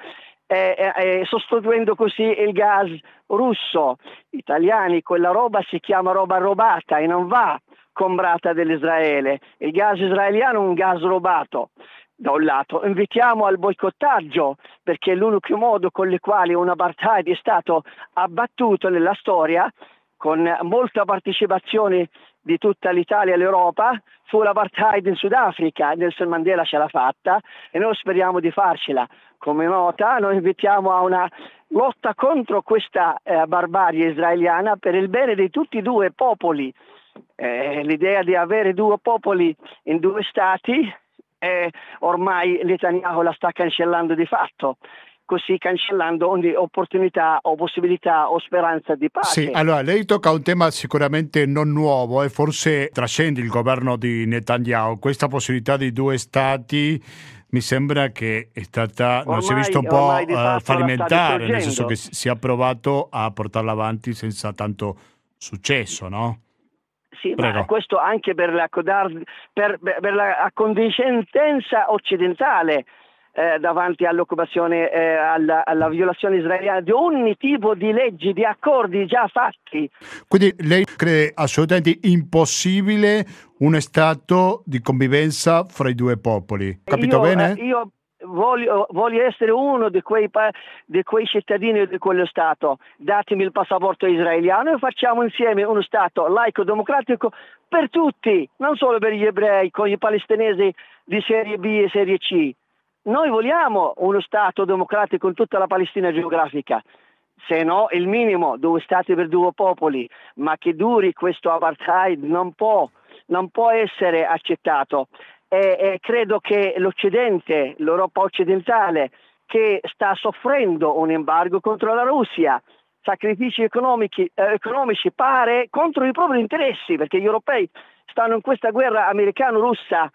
eh, eh, sostituendo così il gas russo. Italiani, quella roba si chiama roba rubata e non va comprata dall'Israele. Il gas israeliano è un gas rubato. Da un lato invitiamo al boicottaggio perché è l'unico modo con il quale un apartheid è stato abbattuto nella storia con molta partecipazione di tutta l'Italia e l'Europa, fu l'apartheid in Sudafrica, Nelson Mandela ce l'ha fatta e noi speriamo di farcela. Come nota, noi invitiamo a una lotta contro questa eh, barbarie israeliana per il bene di tutti e due popoli. Eh, l'idea di avere due popoli in due stati eh, ormai Netanyahu la sta cancellando di fatto così cancellando ogni opportunità o possibilità o speranza di pace. Sì, allora lei tocca un tema sicuramente non nuovo e forse trascende il governo di Netanyahu, questa possibilità di due stati mi sembra che è stata, ormai, non si è visto un po' uh, fallimentare, nel senso che si è provato a portarla avanti senza tanto successo, no? Sì, Prego. ma questo anche per la, per, per la accondiscendenza occidentale eh, davanti all'occupazione, eh, alla, alla, violazione israeliana di ogni tipo di leggi, di accordi già fatti. Quindi lei crede assolutamente impossibile un stato di convivenza fra i due popoli, capito io, bene? Eh, io voglio, voglio, essere uno di quei, di quei cittadini di quello Stato, datemi il passaporto israeliano e facciamo insieme uno Stato laico democratico per tutti, non solo per gli ebrei, con i palestinesi di serie B e serie C. Noi vogliamo uno Stato democratico in tutta la Palestina geografica, se no il minimo, due Stati per due popoli, ma che duri questo apartheid non può, non può essere accettato. E, credo che l'Occidente, l'Europa occidentale, che sta soffrendo un embargo contro la Russia, sacrifici economici, eh, economici pare contro i propri interessi, perché gli europei stanno in questa guerra americano-russa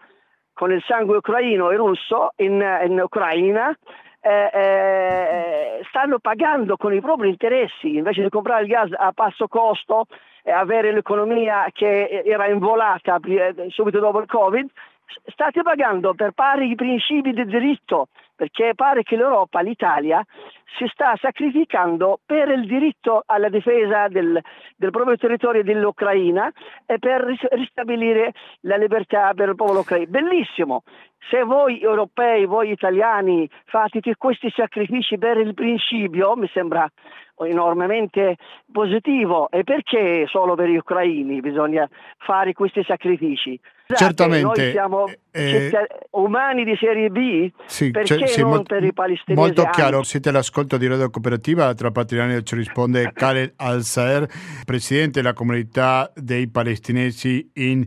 con il sangue ucraino e russo in, in Ucraina eh, eh, stanno pagando con i propri interessi. Invece di comprare il gas a basso costo e avere l'economia che era involata subito dopo il Covid, state pagando per pari principi di diritto perché pare che l'Europa, l'Italia, si sta sacrificando per il diritto alla difesa del, del proprio territorio dell'Ucraina e per ristabilire la libertà per il popolo ucraino. Bellissimo, se voi europei, voi italiani fate questi sacrifici per il principio, mi sembra enormemente positivo e perché solo per gli ucraini bisogna fare questi sacrifici? Certamente. Noi siamo eh, umani di serie B, sì, perché cioè, sì, non molto, per i palestinesi? Molto chiaro, siete all'ascolto di Radio Cooperativa, tra Patriani ci risponde Khaled Al-Saer, presidente della comunità dei palestinesi in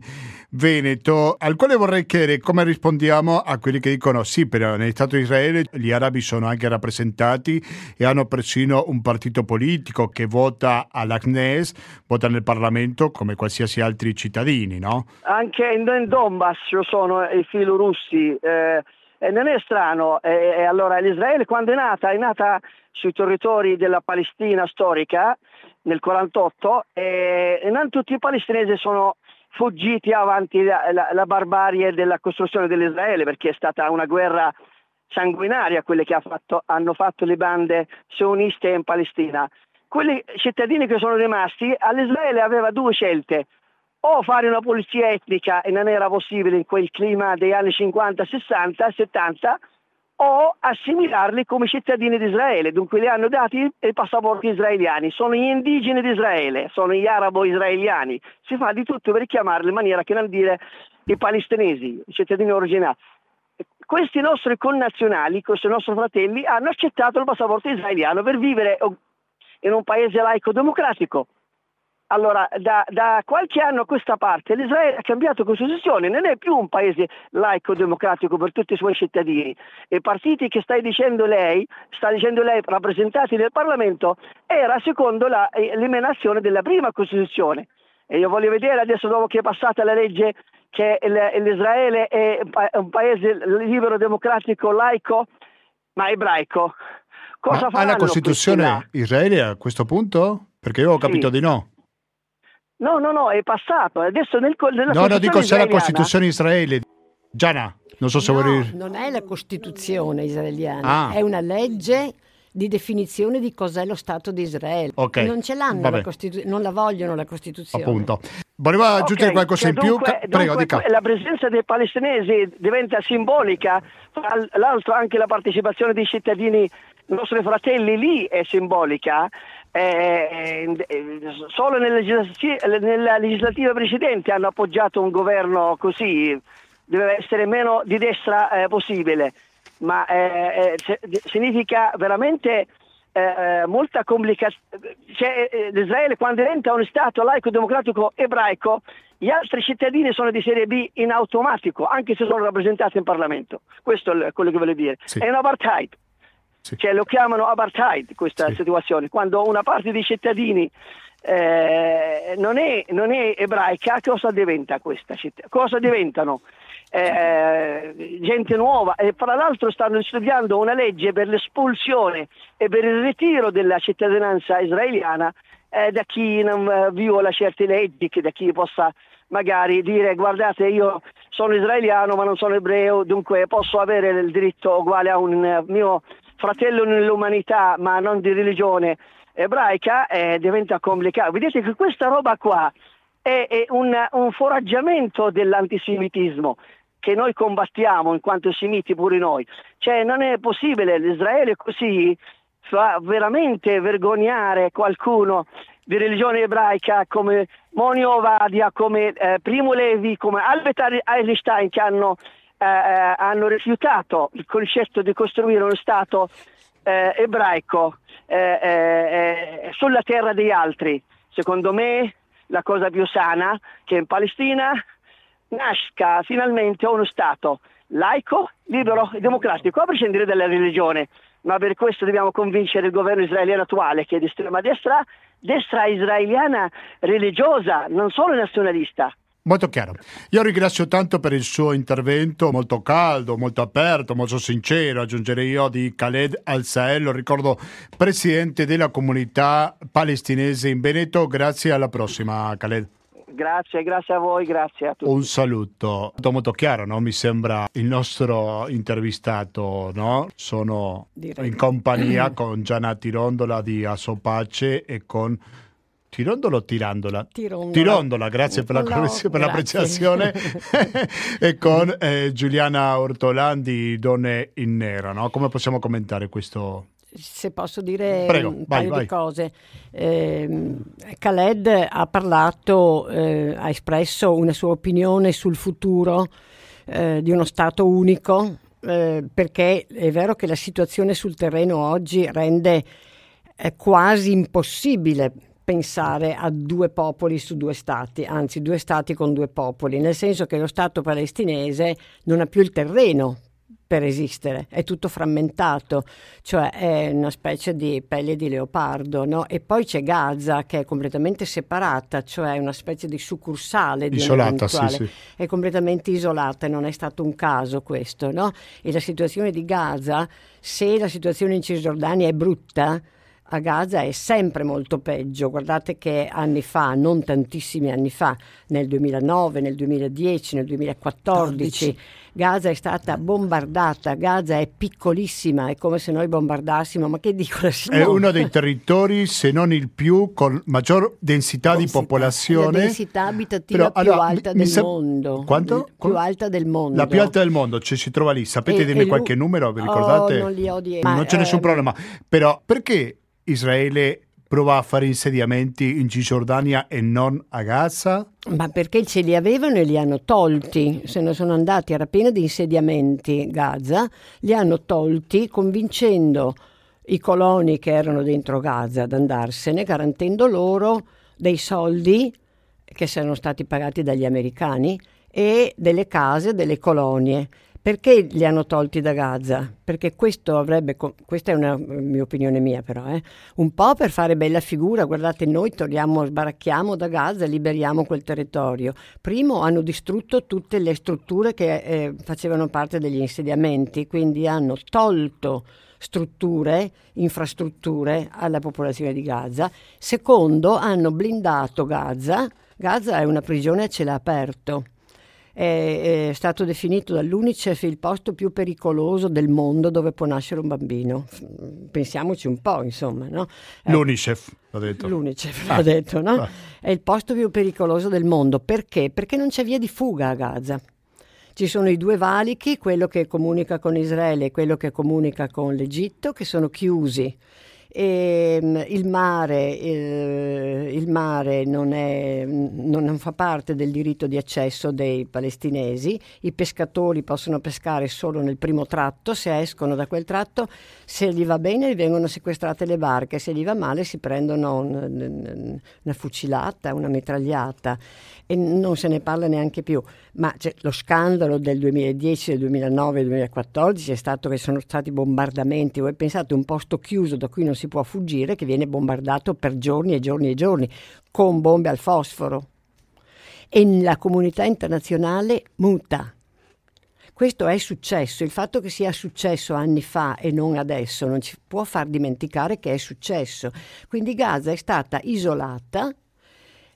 Veneto, al quale vorrei chiedere come rispondiamo a quelli che dicono sì, però nel Stato di Israele gli arabi sono anche rappresentati e hanno persino un partito politico che vota all'Agnes, vota nel Parlamento come qualsiasi altri cittadini, no? Anche in Donbass sono i filorussi. Eh, e non è strano, e, e allora l'Israele quando è nata, è nata sui territori della Palestina storica nel 48 e, e non tutti i palestinesi sono fuggiti avanti la, la, la barbarie della costruzione dell'Israele perché è stata una guerra sanguinaria quelle che ha fatto, hanno fatto le bande sioniste in Palestina. Quelli cittadini che sono rimasti, all'Israele aveva due scelte, o fare una pulizia etnica e non era possibile in quel clima degli anni 50, 60, 70, o assimilarli come cittadini di Israele, dunque li hanno dati i passaporti israeliani, sono gli indigeni di Israele, sono gli arabo-israeliani, si fa di tutto per chiamarli in maniera che non dire i palestinesi, i cittadini originali. Questi nostri connazionali, questi nostri fratelli, hanno accettato il passaporto israeliano per vivere in un paese laico democratico. Allora, da, da, qualche anno a questa parte l'Israele ha cambiato Costituzione, non è più un paese laico democratico per tutti i suoi cittadini. I partiti che stai dicendo lei, sta dicendo lei, rappresentati nel Parlamento, era secondo la, eh, l'emanazione della prima Costituzione. E io voglio vedere adesso, dopo che è passata la legge, che l'Israele è un paese libero, democratico, laico, ma ebraico. Cosa ma ha la Costituzione Israele a questo punto? Perché io ho capito sì. di no. No, no, no, è passato. Adesso nel, nella no, no, dico se la Costituzione israele. Gianna, non so se no, vuoi... non è la Costituzione israeliana, ah. è una legge di definizione di cos'è lo Stato di Israele. Okay. Non ce l'hanno la Costituzione, non la vogliono la Costituzione. Appunto. Volevo aggiungere okay. qualcosa cioè, in più? Dunque, Prego, dunque, dica. La presenza dei palestinesi diventa simbolica, tra l'altro anche la partecipazione dei cittadini nostri fratelli lì è simbolica, eh, eh, solo nella legislativa, nella legislativa, precedente hanno appoggiato un governo così, deve essere meno di destra eh, possibile, ma eh, eh, significa veramente molta complicazione. Cioè, Israele quando diventa un Stato laico democratico ebraico, gli altri cittadini sono di serie B in automatico, anche se sono rappresentati in Parlamento. Questo è quello che voglio dire. Sì. È un apartheid. Sì. Cioè, lo chiamano apartheid questa sì. situazione, quando una parte dei cittadini eh, non, è, non, è, ebraica, cosa diventa questa città? Cosa diventano? Eh, gente nuova e fra l'altro stanno studiando una legge per l'espulsione e per il ritiro della cittadinanza israeliana eh, da chi non eh, viola certe leggi, che da chi possa magari dire guardate io sono israeliano ma non sono ebreo, dunque posso avere il diritto uguale a un mio fratello nell'umanità ma non di religione ebraica eh, diventa complicato. Vedete che questa roba qua è, è un, un, foraggiamento dell'antisemitismo che noi combattiamo in quanto semiti pure noi. Cioè non è possibile, l'Israele così fa veramente vergognare qualcuno di religione ebraica come Monio Ovadia, come eh, Primo Levi, come Albert Einstein che hanno eh, eh, hanno rifiutato il concetto di costruire uno Stato eh, ebraico eh, eh, sulla terra degli altri. Secondo me la cosa più sana che in Palestina nasca finalmente uno Stato laico, libero e democratico, a prescindere dalla religione. Ma per questo dobbiamo convincere il governo israeliano attuale, che è di estrema destra, destra israeliana religiosa, non solo nazionalista. Molto chiaro. Io ringrazio tanto per il suo intervento, molto caldo, molto aperto, molto sincero, aggiungerei io, di Khaled Al-Sahel, lo ricordo presidente della comunità palestinese in Veneto. Grazie, alla prossima Khaled. Grazie, grazie a voi, grazie a tutti. Un saluto. Molto, molto chiaro, no? mi sembra il nostro intervistato. No? Sono Direi. in compagnia con Gianna Tirondola di Asopace e con Tirondolo o tirandola? Tirondola. Tirondola, grazie per la, no, per la precisazione. e con eh, Giuliana Ortolandi di Donne in Nera. No? Come possiamo commentare questo? Se posso dire Prego, un paio vai. di cose. Eh, Khaled ha parlato, eh, ha espresso una sua opinione sul futuro eh, di uno Stato unico, eh, perché è vero che la situazione sul terreno oggi rende quasi impossibile pensare a due popoli su due stati, anzi due stati con due popoli, nel senso che lo Stato palestinese non ha più il terreno per esistere, è tutto frammentato, cioè è una specie di pelle di leopardo, no? E poi c'è Gaza che è completamente separata, cioè una specie di succursale di isolata, sì, sì. è completamente isolata, non è stato un caso questo, no? E la situazione di Gaza, se la situazione in Cisgiordania è brutta, a Gaza è sempre molto peggio. Guardate che anni fa, non tantissimi anni fa, nel 2009, nel 2010, nel 2014, 14. Gaza è stata bombardata. Gaza è piccolissima, è come se noi bombardassimo. Ma che dico? È uno dei territori, se non il più, con maggior densità, densità. di popolazione. La densità abitativa Però, più allora, alta del sa- mondo. Quanto? Più alta del mondo. La più alta del mondo, cioè si trova lì. Sapete e, dirmi e qualche numero? Vi ricordate? Oh, non li ho di... Non c'è eh, nessun problema. Però perché Israele prova a fare insediamenti in Cisgiordania e non a Gaza? Ma perché ce li avevano e li hanno tolti, se ne sono andati, era pieno di insediamenti Gaza, li hanno tolti convincendo i coloni che erano dentro Gaza ad andarsene, garantendo loro dei soldi che sono stati pagati dagli americani e delle case, delle colonie. Perché li hanno tolti da Gaza? Perché questo avrebbe, questa è una mia opinione mia però, eh? un po' per fare bella figura, guardate noi togliamo, sbaracchiamo da Gaza liberiamo quel territorio. Primo hanno distrutto tutte le strutture che eh, facevano parte degli insediamenti, quindi hanno tolto strutture, infrastrutture alla popolazione di Gaza. Secondo hanno blindato Gaza, Gaza è una prigione a cielo aperto è, è, stato definito dall'UNICEF il posto più pericoloso del mondo dove può nascere un bambino. Pensiamoci un po', insomma. No? L'UNICEF l'ha detto. L'UNICEF ah, l'ha detto, no? Ah. È il posto più pericoloso del mondo. Perché? Perché non c'è via di fuga a Gaza. Ci sono i due valichi, quello che comunica con Israele e quello che comunica con l'Egitto, che sono chiusi e, ehm, il mare, il, il mare non, è, non, fa parte del diritto di accesso dei palestinesi, i pescatori possono pescare solo nel primo tratto, se escono da quel tratto, se gli va bene vengono sequestrate le barche, se gli va male si prendono un, una fucilata, una mitragliata e non se ne parla neanche più. Ma cioè, lo scandalo del 2010, del 2009, del 2014 è stato che sono stati bombardamenti. Voi pensate un posto chiuso da cui non si può fuggire che viene bombardato per giorni e giorni e giorni con bombe al fosforo. E la comunità internazionale muta. Questo è successo, il fatto che sia successo anni fa e non adesso non ci può far dimenticare che è successo. Quindi Gaza è stata isolata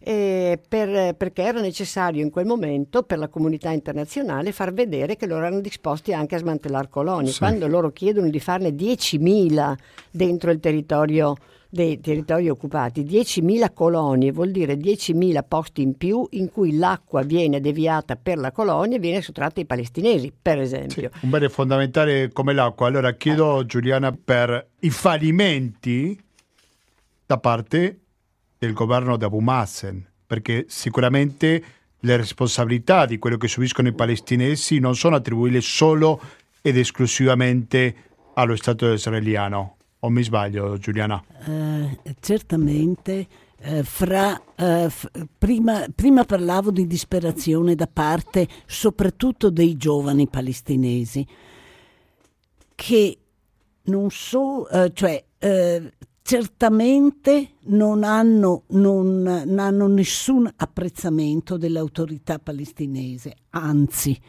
per, perché era necessario in quel momento per la comunità internazionale far vedere che loro erano disposti anche a smantellare colonie. Sì. Quando loro chiedono di farne 10.000 dentro il territorio dei territori occupati, 10.000 colonie vuol dire 10.000 posti in più in cui l'acqua viene deviata per la colonia e viene sottratta ai palestinesi, per esempio. Sì, un bene fondamentale come l'acqua. Allora chiedo, Giuliana, per i fallimenti da parte del governo di Abu Mazen, perché sicuramente le responsabilità di quello che subiscono i palestinesi non sono attribuibili solo ed esclusivamente allo Stato israeliano. O mi sbaglio, Giuliana? Uh, certamente. Uh, fra, uh, f- prima, prima, parlavo di disperazione da parte soprattutto dei giovani palestinesi che non so, cioè certamente non hanno, non, non hanno, nessun apprezzamento dell'autorità palestinese, anzi,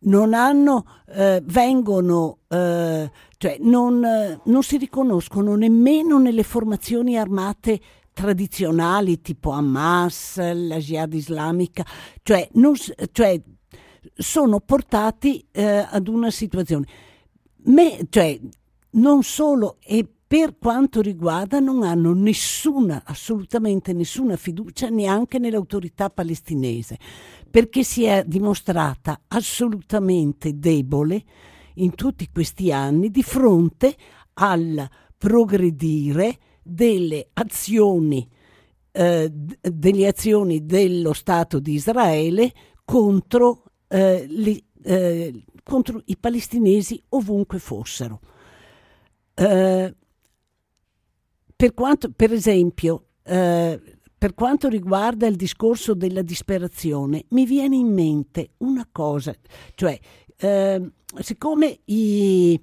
non hanno, eh, vengono, eh, cioè non, non si riconoscono nemmeno nelle formazioni armate tradizionali tipo Hamas, la Jihad islamica, cioè, non, cioè sono portati eh, ad una situazione. Me, cioè, non solo, e per quanto riguarda non hanno nessuna, assolutamente nessuna fiducia neanche nell'autorità palestinese, perché si è dimostrata assolutamente debole in tutti questi anni di fronte al progredire delle azioni, eh, delle azioni dello Stato di Israele contro, eh, li, eh, contro i palestinesi ovunque fossero. Eh, per, quanto, per esempio, eh, per quanto riguarda il discorso della disperazione, mi viene in mente una cosa, cioè, eh, siccome i,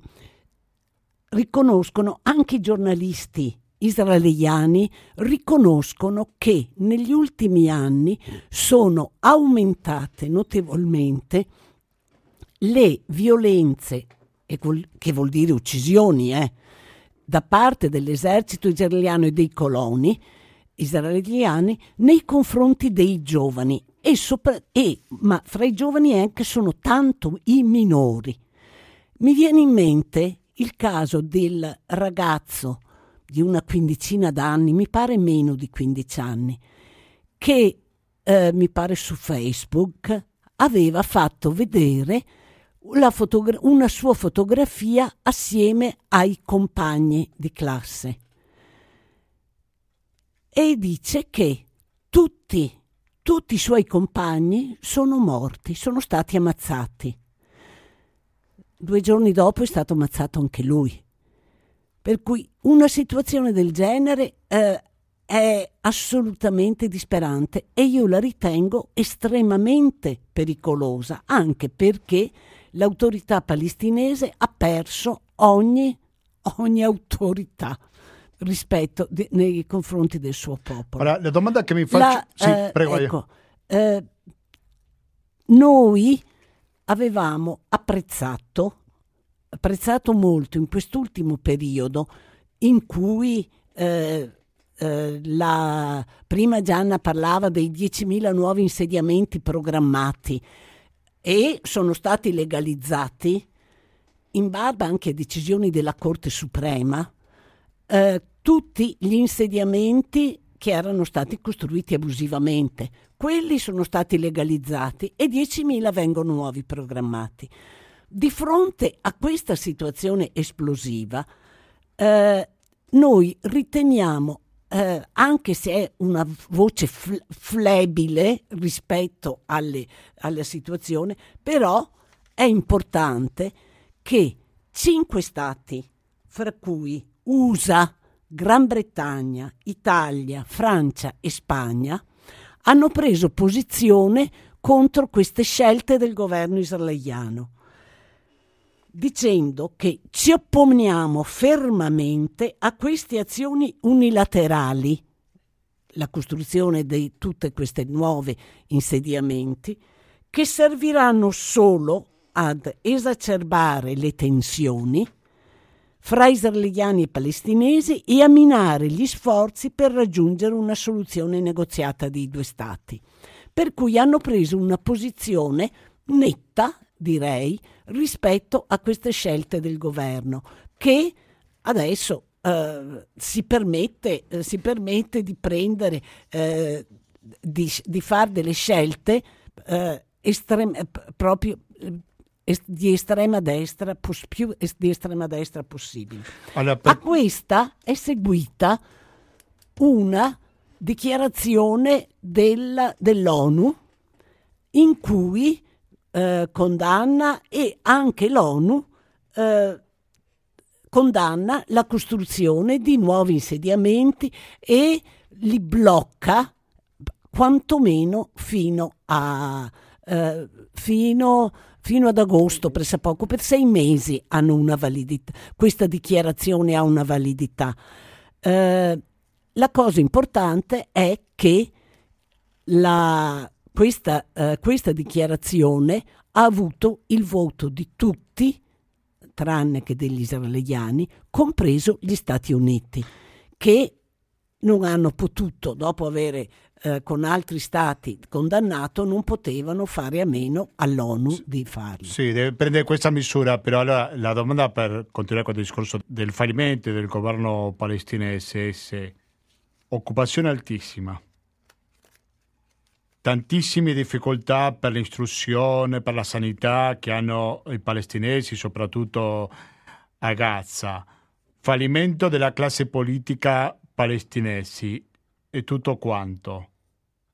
riconoscono anche i giornalisti israeliani riconoscono che negli ultimi anni sono aumentate notevolmente le violenze, che vuol dire uccisioni, eh, da parte dell'esercito israeliano e dei coloni israeliani nei confronti dei giovani, e sopra, e, ma fra i giovani anche sono tanto i minori. Mi viene in mente il caso del ragazzo di una quindicina d'anni, mi pare meno di 15 anni, che eh, mi pare su Facebook aveva fatto vedere fotogra- una sua fotografia assieme ai compagni di classe e dice che tutti, tutti i suoi compagni sono morti, sono stati ammazzati. Due giorni dopo è stato ammazzato anche lui. Per cui una situazione del genere eh, è assolutamente disperante e io la ritengo estremamente pericolosa, anche perché l'autorità palestinese ha perso ogni, ogni autorità rispetto di, nei confronti del suo popolo. Ora, la domanda che mi faccio... La, sì, eh, prego ecco, eh, noi avevamo apprezzato, apprezzato molto in quest'ultimo periodo in cui eh, eh, la prima Gianna parlava dei 10.000 nuovi insediamenti programmati e sono stati legalizzati in barba anche a decisioni della Corte Suprema eh, tutti gli insediamenti che erano stati costruiti abusivamente. Quelli sono stati legalizzati e 10.000 vengono nuovi programmati. Di fronte a questa situazione esplosiva, eh, noi riteniamo, eh, anche se è una voce fl- flebile rispetto alle, alla situazione, però è importante che cinque stati, fra cui USA, Gran Bretagna, Italia, Francia e Spagna hanno preso posizione contro queste scelte del governo israeliano, dicendo che ci opponiamo fermamente a queste azioni unilaterali, la costruzione di tutte queste nuove insediamenti, che serviranno solo ad esacerbare le tensioni fra israeliani e palestinesi e a minare gli sforzi per raggiungere una soluzione negoziata dei due Stati. Per cui hanno preso una posizione netta, direi, rispetto a queste scelte del governo, che adesso eh, si, permette, eh, si, permette, di prendere, eh, di, di fare delle scelte eh, estrem- proprio di estrema destra, più di estrema destra possibile. Allora, per... A questa è seguita una dichiarazione del, dell'ONU in cui eh, condanna e anche l'ONU eh, condanna la costruzione di nuovi insediamenti e li blocca quantomeno fino a eh, fino fino ad agosto, pressappoco, per sei mesi hanno una validità. Questa dichiarazione ha una validità. Eh, la cosa importante è che la, questa, eh, questa dichiarazione ha avuto il voto di tutti, tranne che degli israeliani, compreso gli Stati Uniti, che non hanno potuto, dopo avere eh, con altri stati condannato, non potevano fare a meno all'ONU di farlo. Sì, deve prendere questa misura, però allora la domanda per continuare con il discorso del fallimento del governo palestinese è se occupazione altissima, tantissime difficoltà per l'istruzione, per la sanità che hanno i palestinesi, soprattutto a Gaza, fallimento della classe politica palestinesi e tutto quanto.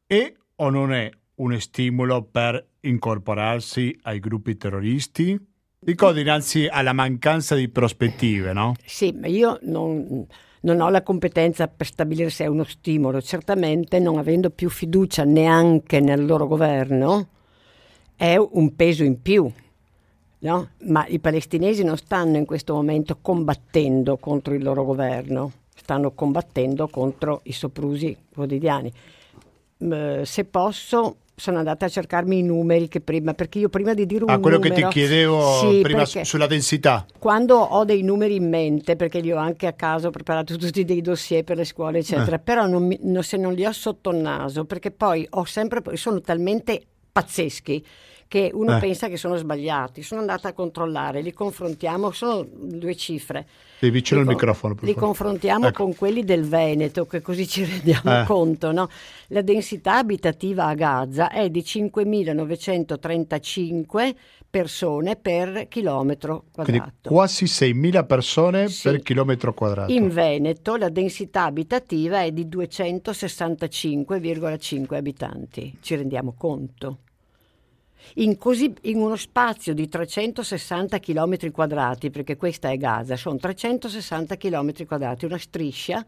È o non è un stimolo per incorporarsi ai gruppi terroristi? Dico dinanzi alla mancanza di prospettive, no? Sì, ma io non, non ho la competenza per stabilire se è uno stimolo. Certamente, non avendo più fiducia neanche nel loro governo, è un peso in più. No? Ma i palestinesi non stanno in questo momento combattendo contro il loro governo stanno combattendo contro i soprusi quotidiani. Se posso, sono andata a cercarmi i numeri che prima, perché io prima di dire un ah, quello numero, che ti chiedevo sì, prima sulla densità. Quando ho dei numeri in mente, perché li ho anche a caso preparato tutti dei dossier per le scuole, eccetera, eh. però non mi, non, se non li ho sotto il naso, perché poi ho sempre, sono talmente pazzeschi che uno eh. pensa che sono sbagliati. Sono andata a controllare, li confrontiamo, sono due cifre. Sei vicino al microfono. Li confrontiamo ecco. con quelli del Veneto, che così ci rendiamo eh. conto. No? La densità abitativa a Gaza è di 5.935 persone per chilometro quadrato. Quindi quasi 6.000 persone sì. per chilometro quadrato. In Veneto la densità abitativa è di 265,5 abitanti. Ci rendiamo conto? In, così, in uno spazio di 360 km quadrati, perché questa è Gaza, sono 360 km quadrati, una striscia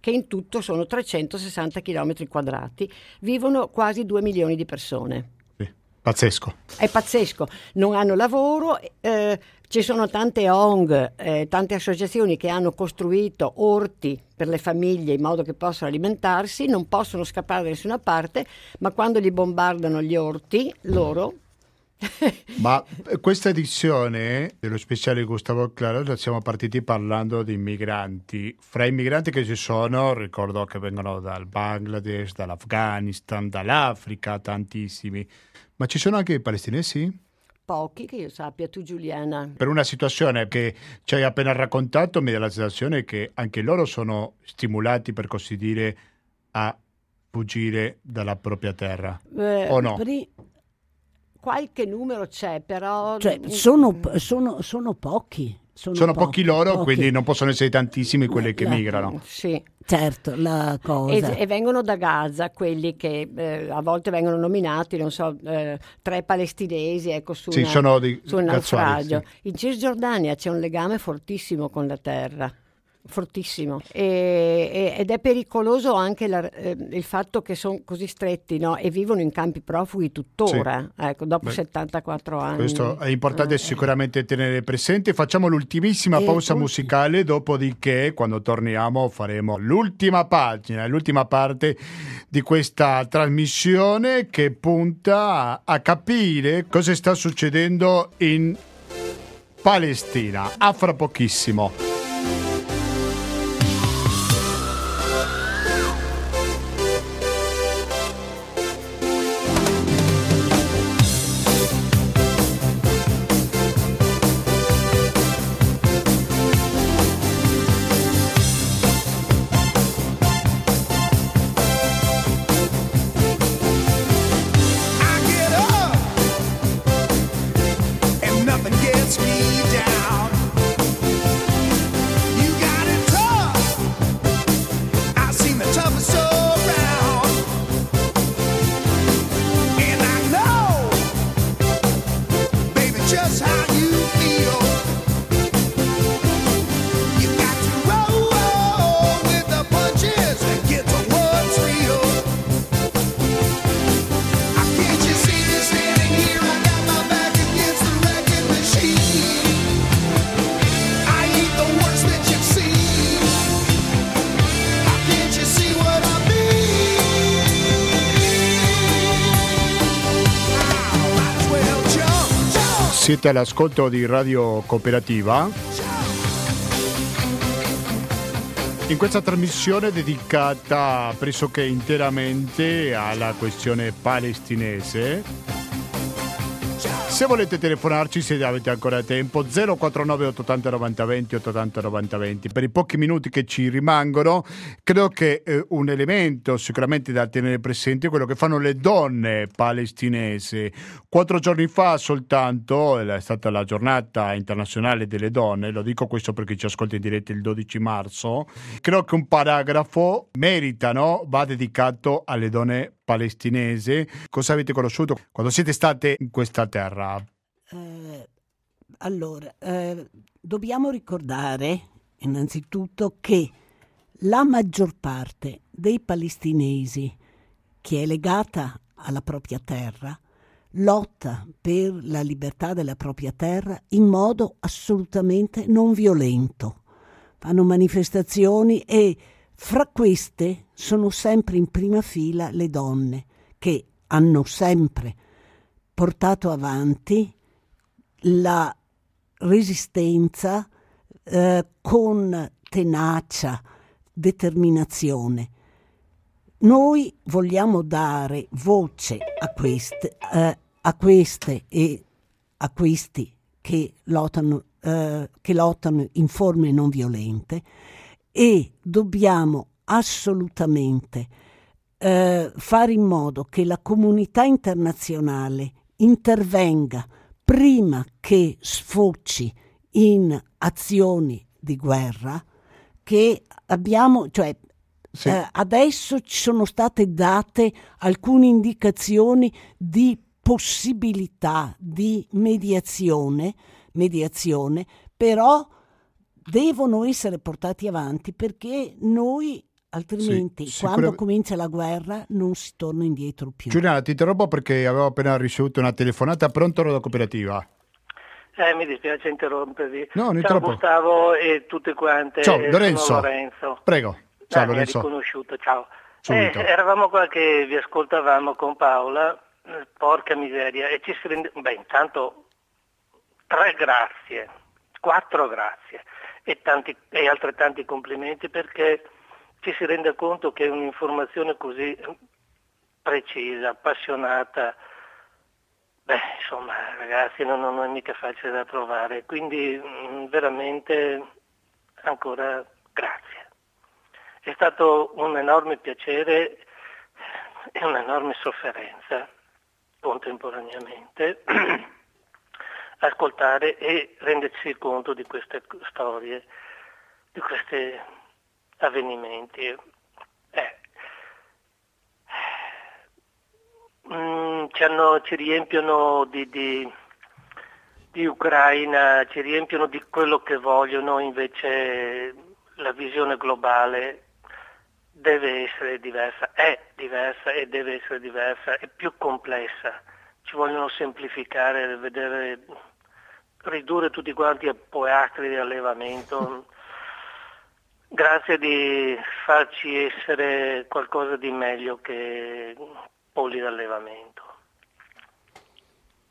che in tutto sono 360 km quadrati, vivono quasi 2 milioni di persone. Pazzesco. È pazzesco, non hanno lavoro, eh, ci sono tante ONG, eh, tante associazioni che hanno costruito orti per le famiglie in modo che possano alimentarsi, non possono scappare da nessuna parte, ma quando li bombardano gli orti, loro ma questa edizione dello speciale Gustavo Claro siamo partiti parlando di migranti. Fra i migranti che ci sono, ricordo che vengono dal Bangladesh, dall'Afghanistan, dall'Africa, tantissimi. Ma ci sono anche i palestinesi? Pochi che io sappia, tu Giuliana. Per una situazione che ci hai appena raccontato, mi dà la sensazione che anche loro sono stimolati, per così dire, a fuggire dalla propria terra. Eh, o no? Pri- qualche numero c'è, però... Cioè, sono, sono, sono pochi. Sono, sono pochi, pochi, loro, pochi. quindi non possono essere tantissimi quelli che la, migrano. Sì. Certo, la cosa. E, e vengono da Gaza quelli che eh, a volte vengono nominati, non so, eh, tre palestinesi, ecco, su, sì, una, di, su un naufragio. Sì. In Cisgiordania c'è un legame fortissimo con la terra fortissimo e, e, ed è pericoloso anche la, eh, il fatto che sono così stretti no? e vivono in campi profughi tuttora, sì. ecco, dopo Beh, 74 anni. Questo è importante eh. sicuramente tenere presente. Facciamo l'ultimissima pausa tutti. musicale, dopodiché quando torniamo faremo l'ultima pagina, l'ultima parte di questa trasmissione che punta a capire cosa sta succedendo in Palestina. A fra pochissimo. Siete all'ascolto di Radio Cooperativa. In questa trasmissione dedicata pressoché interamente alla questione palestinese, se volete telefonarci, se avete ancora tempo, 049 880 90 20 880 90 20. Per i pochi minuti che ci rimangono, credo che eh, un elemento sicuramente da tenere presente è quello che fanno le donne palestinesi. Quattro giorni fa soltanto, è stata la giornata internazionale delle donne, lo dico questo perché ci ascolta in diretta il 12 marzo, credo che un paragrafo merita, no? va dedicato alle donne palestinese. Cosa avete conosciuto quando siete state in questa terra? Eh, allora, eh, dobbiamo ricordare innanzitutto che la maggior parte dei palestinesi che è legata alla propria terra lotta per la libertà della propria terra in modo assolutamente non violento. Fanno manifestazioni e fra queste sono sempre in prima fila le donne che hanno sempre portato avanti la resistenza eh, con tenacia, determinazione. Noi vogliamo dare voce a queste, eh, a queste e a questi che lottano, eh, che lottano in forme non violente e dobbiamo assolutamente eh, fare in modo che la comunità internazionale intervenga prima che sfoci in azioni di guerra che abbiamo, cioè sì. eh, adesso ci sono state date alcune indicazioni di possibilità di mediazione, mediazione però devono essere portati avanti perché noi altrimenti sì, quando comincia la guerra non si torna indietro più. Giuliana, ti interrompo perché avevo appena ricevuto una telefonata, pronto alla cooperativa? Eh, mi dispiace interrompervi. No, non Ciao Gustavo e tutte quante. Ciao Lorenzo. Lorenzo. Prego. Ciao ah, Lorenzo. Mi riconosciuto, ciao. Eh, eravamo qua che vi ascoltavamo con Paola, eh, porca miseria, e ci si rende... Beh, intanto tre grazie, quattro grazie e, tanti, e altrettanti complimenti perché ci si rende conto che un'informazione così precisa, appassionata, beh, insomma, ragazzi, non, non è mica facile da trovare, quindi mm, veramente ancora grazie. È stato un enorme piacere e un'enorme sofferenza contemporaneamente ascoltare e rendersi conto di queste storie, di questi avvenimenti. Eh. Mm, ci, hanno, ci, riempiono di, di, di Ucraina, ci riempiono di quello che vogliono, invece la visione globale deve essere diversa, è diversa e deve essere diversa, è più complessa ci vogliono semplificare, vedere, ridurre tutti quanti a poeastri di allevamento. Grazie di farci essere qualcosa di meglio che polli d'allevamento.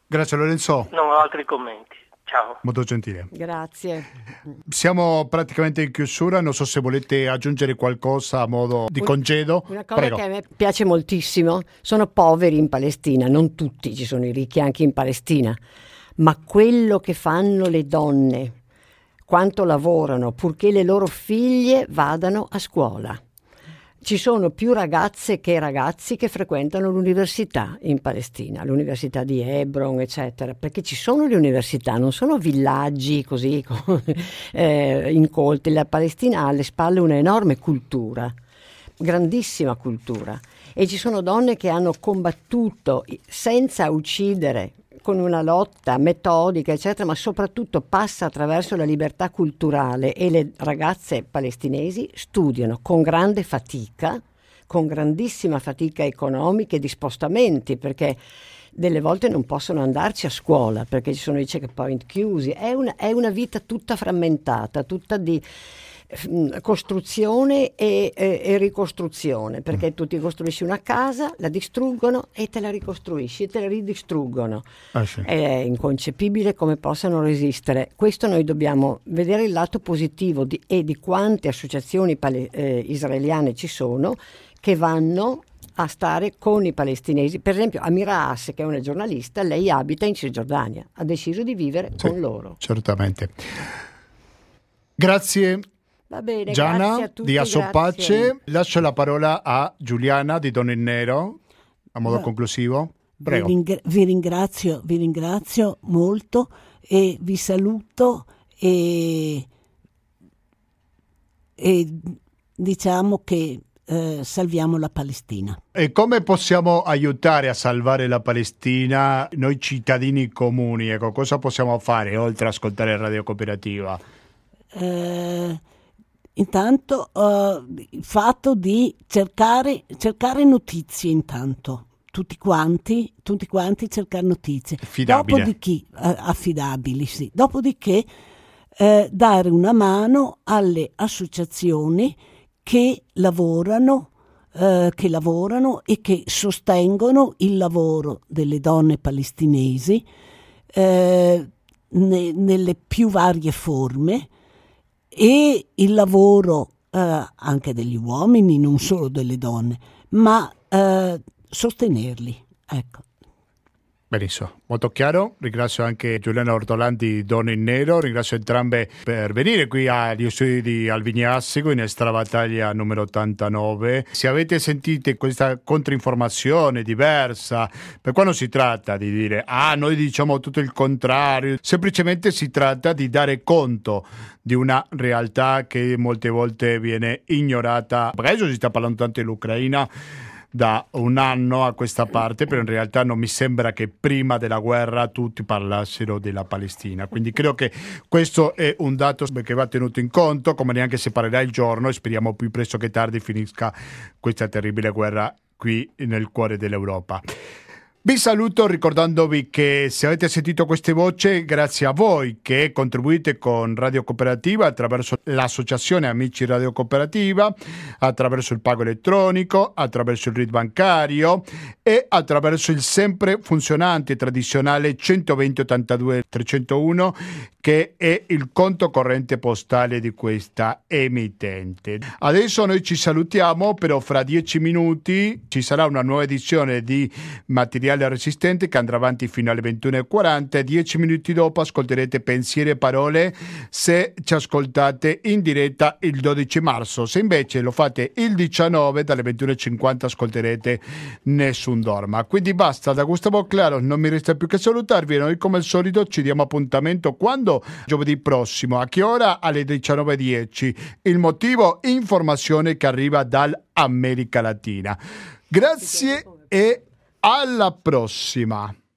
Grazie Lorenzo. Non ho altri commenti. Ciao. Molto gentile. Grazie. Siamo praticamente in chiusura, non so se volete aggiungere qualcosa a modo di congedo. Una cosa Prego. che a me piace moltissimo, sono poveri in Palestina, non tutti, ci sono i ricchi anche in Palestina, ma quello che fanno le donne, quanto lavorano purché le loro figlie vadano a scuola ci sono più ragazze che ragazzi che frequentano l'università in Palestina, l'università di Hebron, eccetera, perché ci sono le università, non sono villaggi così eh, incolti. La Palestina ha alle spalle un'enorme cultura, grandissima cultura, e ci sono donne che hanno combattuto senza uccidere con una lotta metodica, eccetera, ma soprattutto passa attraverso la libertà culturale e le ragazze palestinesi studiano con grande fatica, con grandissima fatica economica e di spostamenti, perché delle volte non possono andarci a scuola perché ci sono i checkpoint chiusi, è una, è una vita tutta frammentata, tutta di costruzione e, e, e, ricostruzione, perché tu ti costruisci una casa, la distruggono e te la ricostruisci e te la ridistruggono. Ah, sì. È inconcepibile come possano resistere. Questo noi dobbiamo vedere il lato positivo di, e di quante associazioni pale, eh, israeliane ci sono che vanno a stare con i palestinesi. Per esempio Amira Asse, che è una giornalista, lei abita in Cisgiordania, ha deciso di vivere sì, con loro. Certamente. Grazie. Va bene, Gianna tutti, di Assopace. Lascio la parola a Giuliana di Don in Nero, a modo no. conclusivo. Prego. Vi, ringra- vi, ringrazio, vi ringrazio molto e vi saluto e, e diciamo che eh, salviamo la Palestina. E come possiamo aiutare a salvare la Palestina noi cittadini comuni? Ecco, cosa possiamo fare oltre a ascoltare Radio Cooperativa? Eh, intanto eh, il fatto di cercare, cercare notizie intanto tutti quanti, tutti quanti cercare notizie. Affidabile. Dopodiché, eh, affidabili, sì. Dopodiché eh, dare una mano alle associazioni che lavorano, eh, che lavorano e che sostengono il lavoro delle donne palestinesi eh, ne, nelle più varie forme e il lavoro eh, anche degli uomini, non solo delle donne, ma eh, sostenerli. Ecco. Benissimo, molto chiaro. Ringrazio anche Giuliana Ortolanti, Donne in Nero. Ringrazio entrambe per venire qui agli studi di Alvignassico in Estra Battaglia numero 89. Se avete sentito questa controinformazione diversa, per qua non si tratta di dire ah, noi diciamo tutto il contrario, semplicemente si tratta di dare conto di una realtà che molte volte viene ignorata. Adesso si sta parlando tanto dell'Ucraina da un anno a questa parte, però in realtà non mi sembra che prima della guerra tutti parlassero della Palestina. Quindi credo che questo è un dato che va tenuto in conto, come neanche si parlerà il giorno e speriamo più presto che tardi finisca questa terribile guerra qui nel cuore dell'Europa. Vi saluto ricordandovi che se avete sentito queste voci, grazie a voi che contribuite con Radio Cooperativa attraverso l'associazione Amici Radio Cooperativa, attraverso il pago elettronico, attraverso il RID bancario e attraverso il sempre funzionante tradizionale 120 82 301 che è il conto corrente postale di questa emittente. Adesso noi ci salutiamo, però fra dieci minuti ci sarà una nuova edizione di materiale materiale resistente che andrà avanti fino alle 21.40 dieci minuti dopo ascolterete pensieri e parole se ci ascoltate in diretta il 12 marzo se invece lo fate il 19 dalle 21.50 ascolterete Nessun Dorma quindi basta da Gustavo Claro non mi resta più che salutarvi noi come al solito ci diamo appuntamento quando? giovedì prossimo a che ora? alle 19.10 il motivo? informazione che arriva dall'America Latina grazie e alla prossima!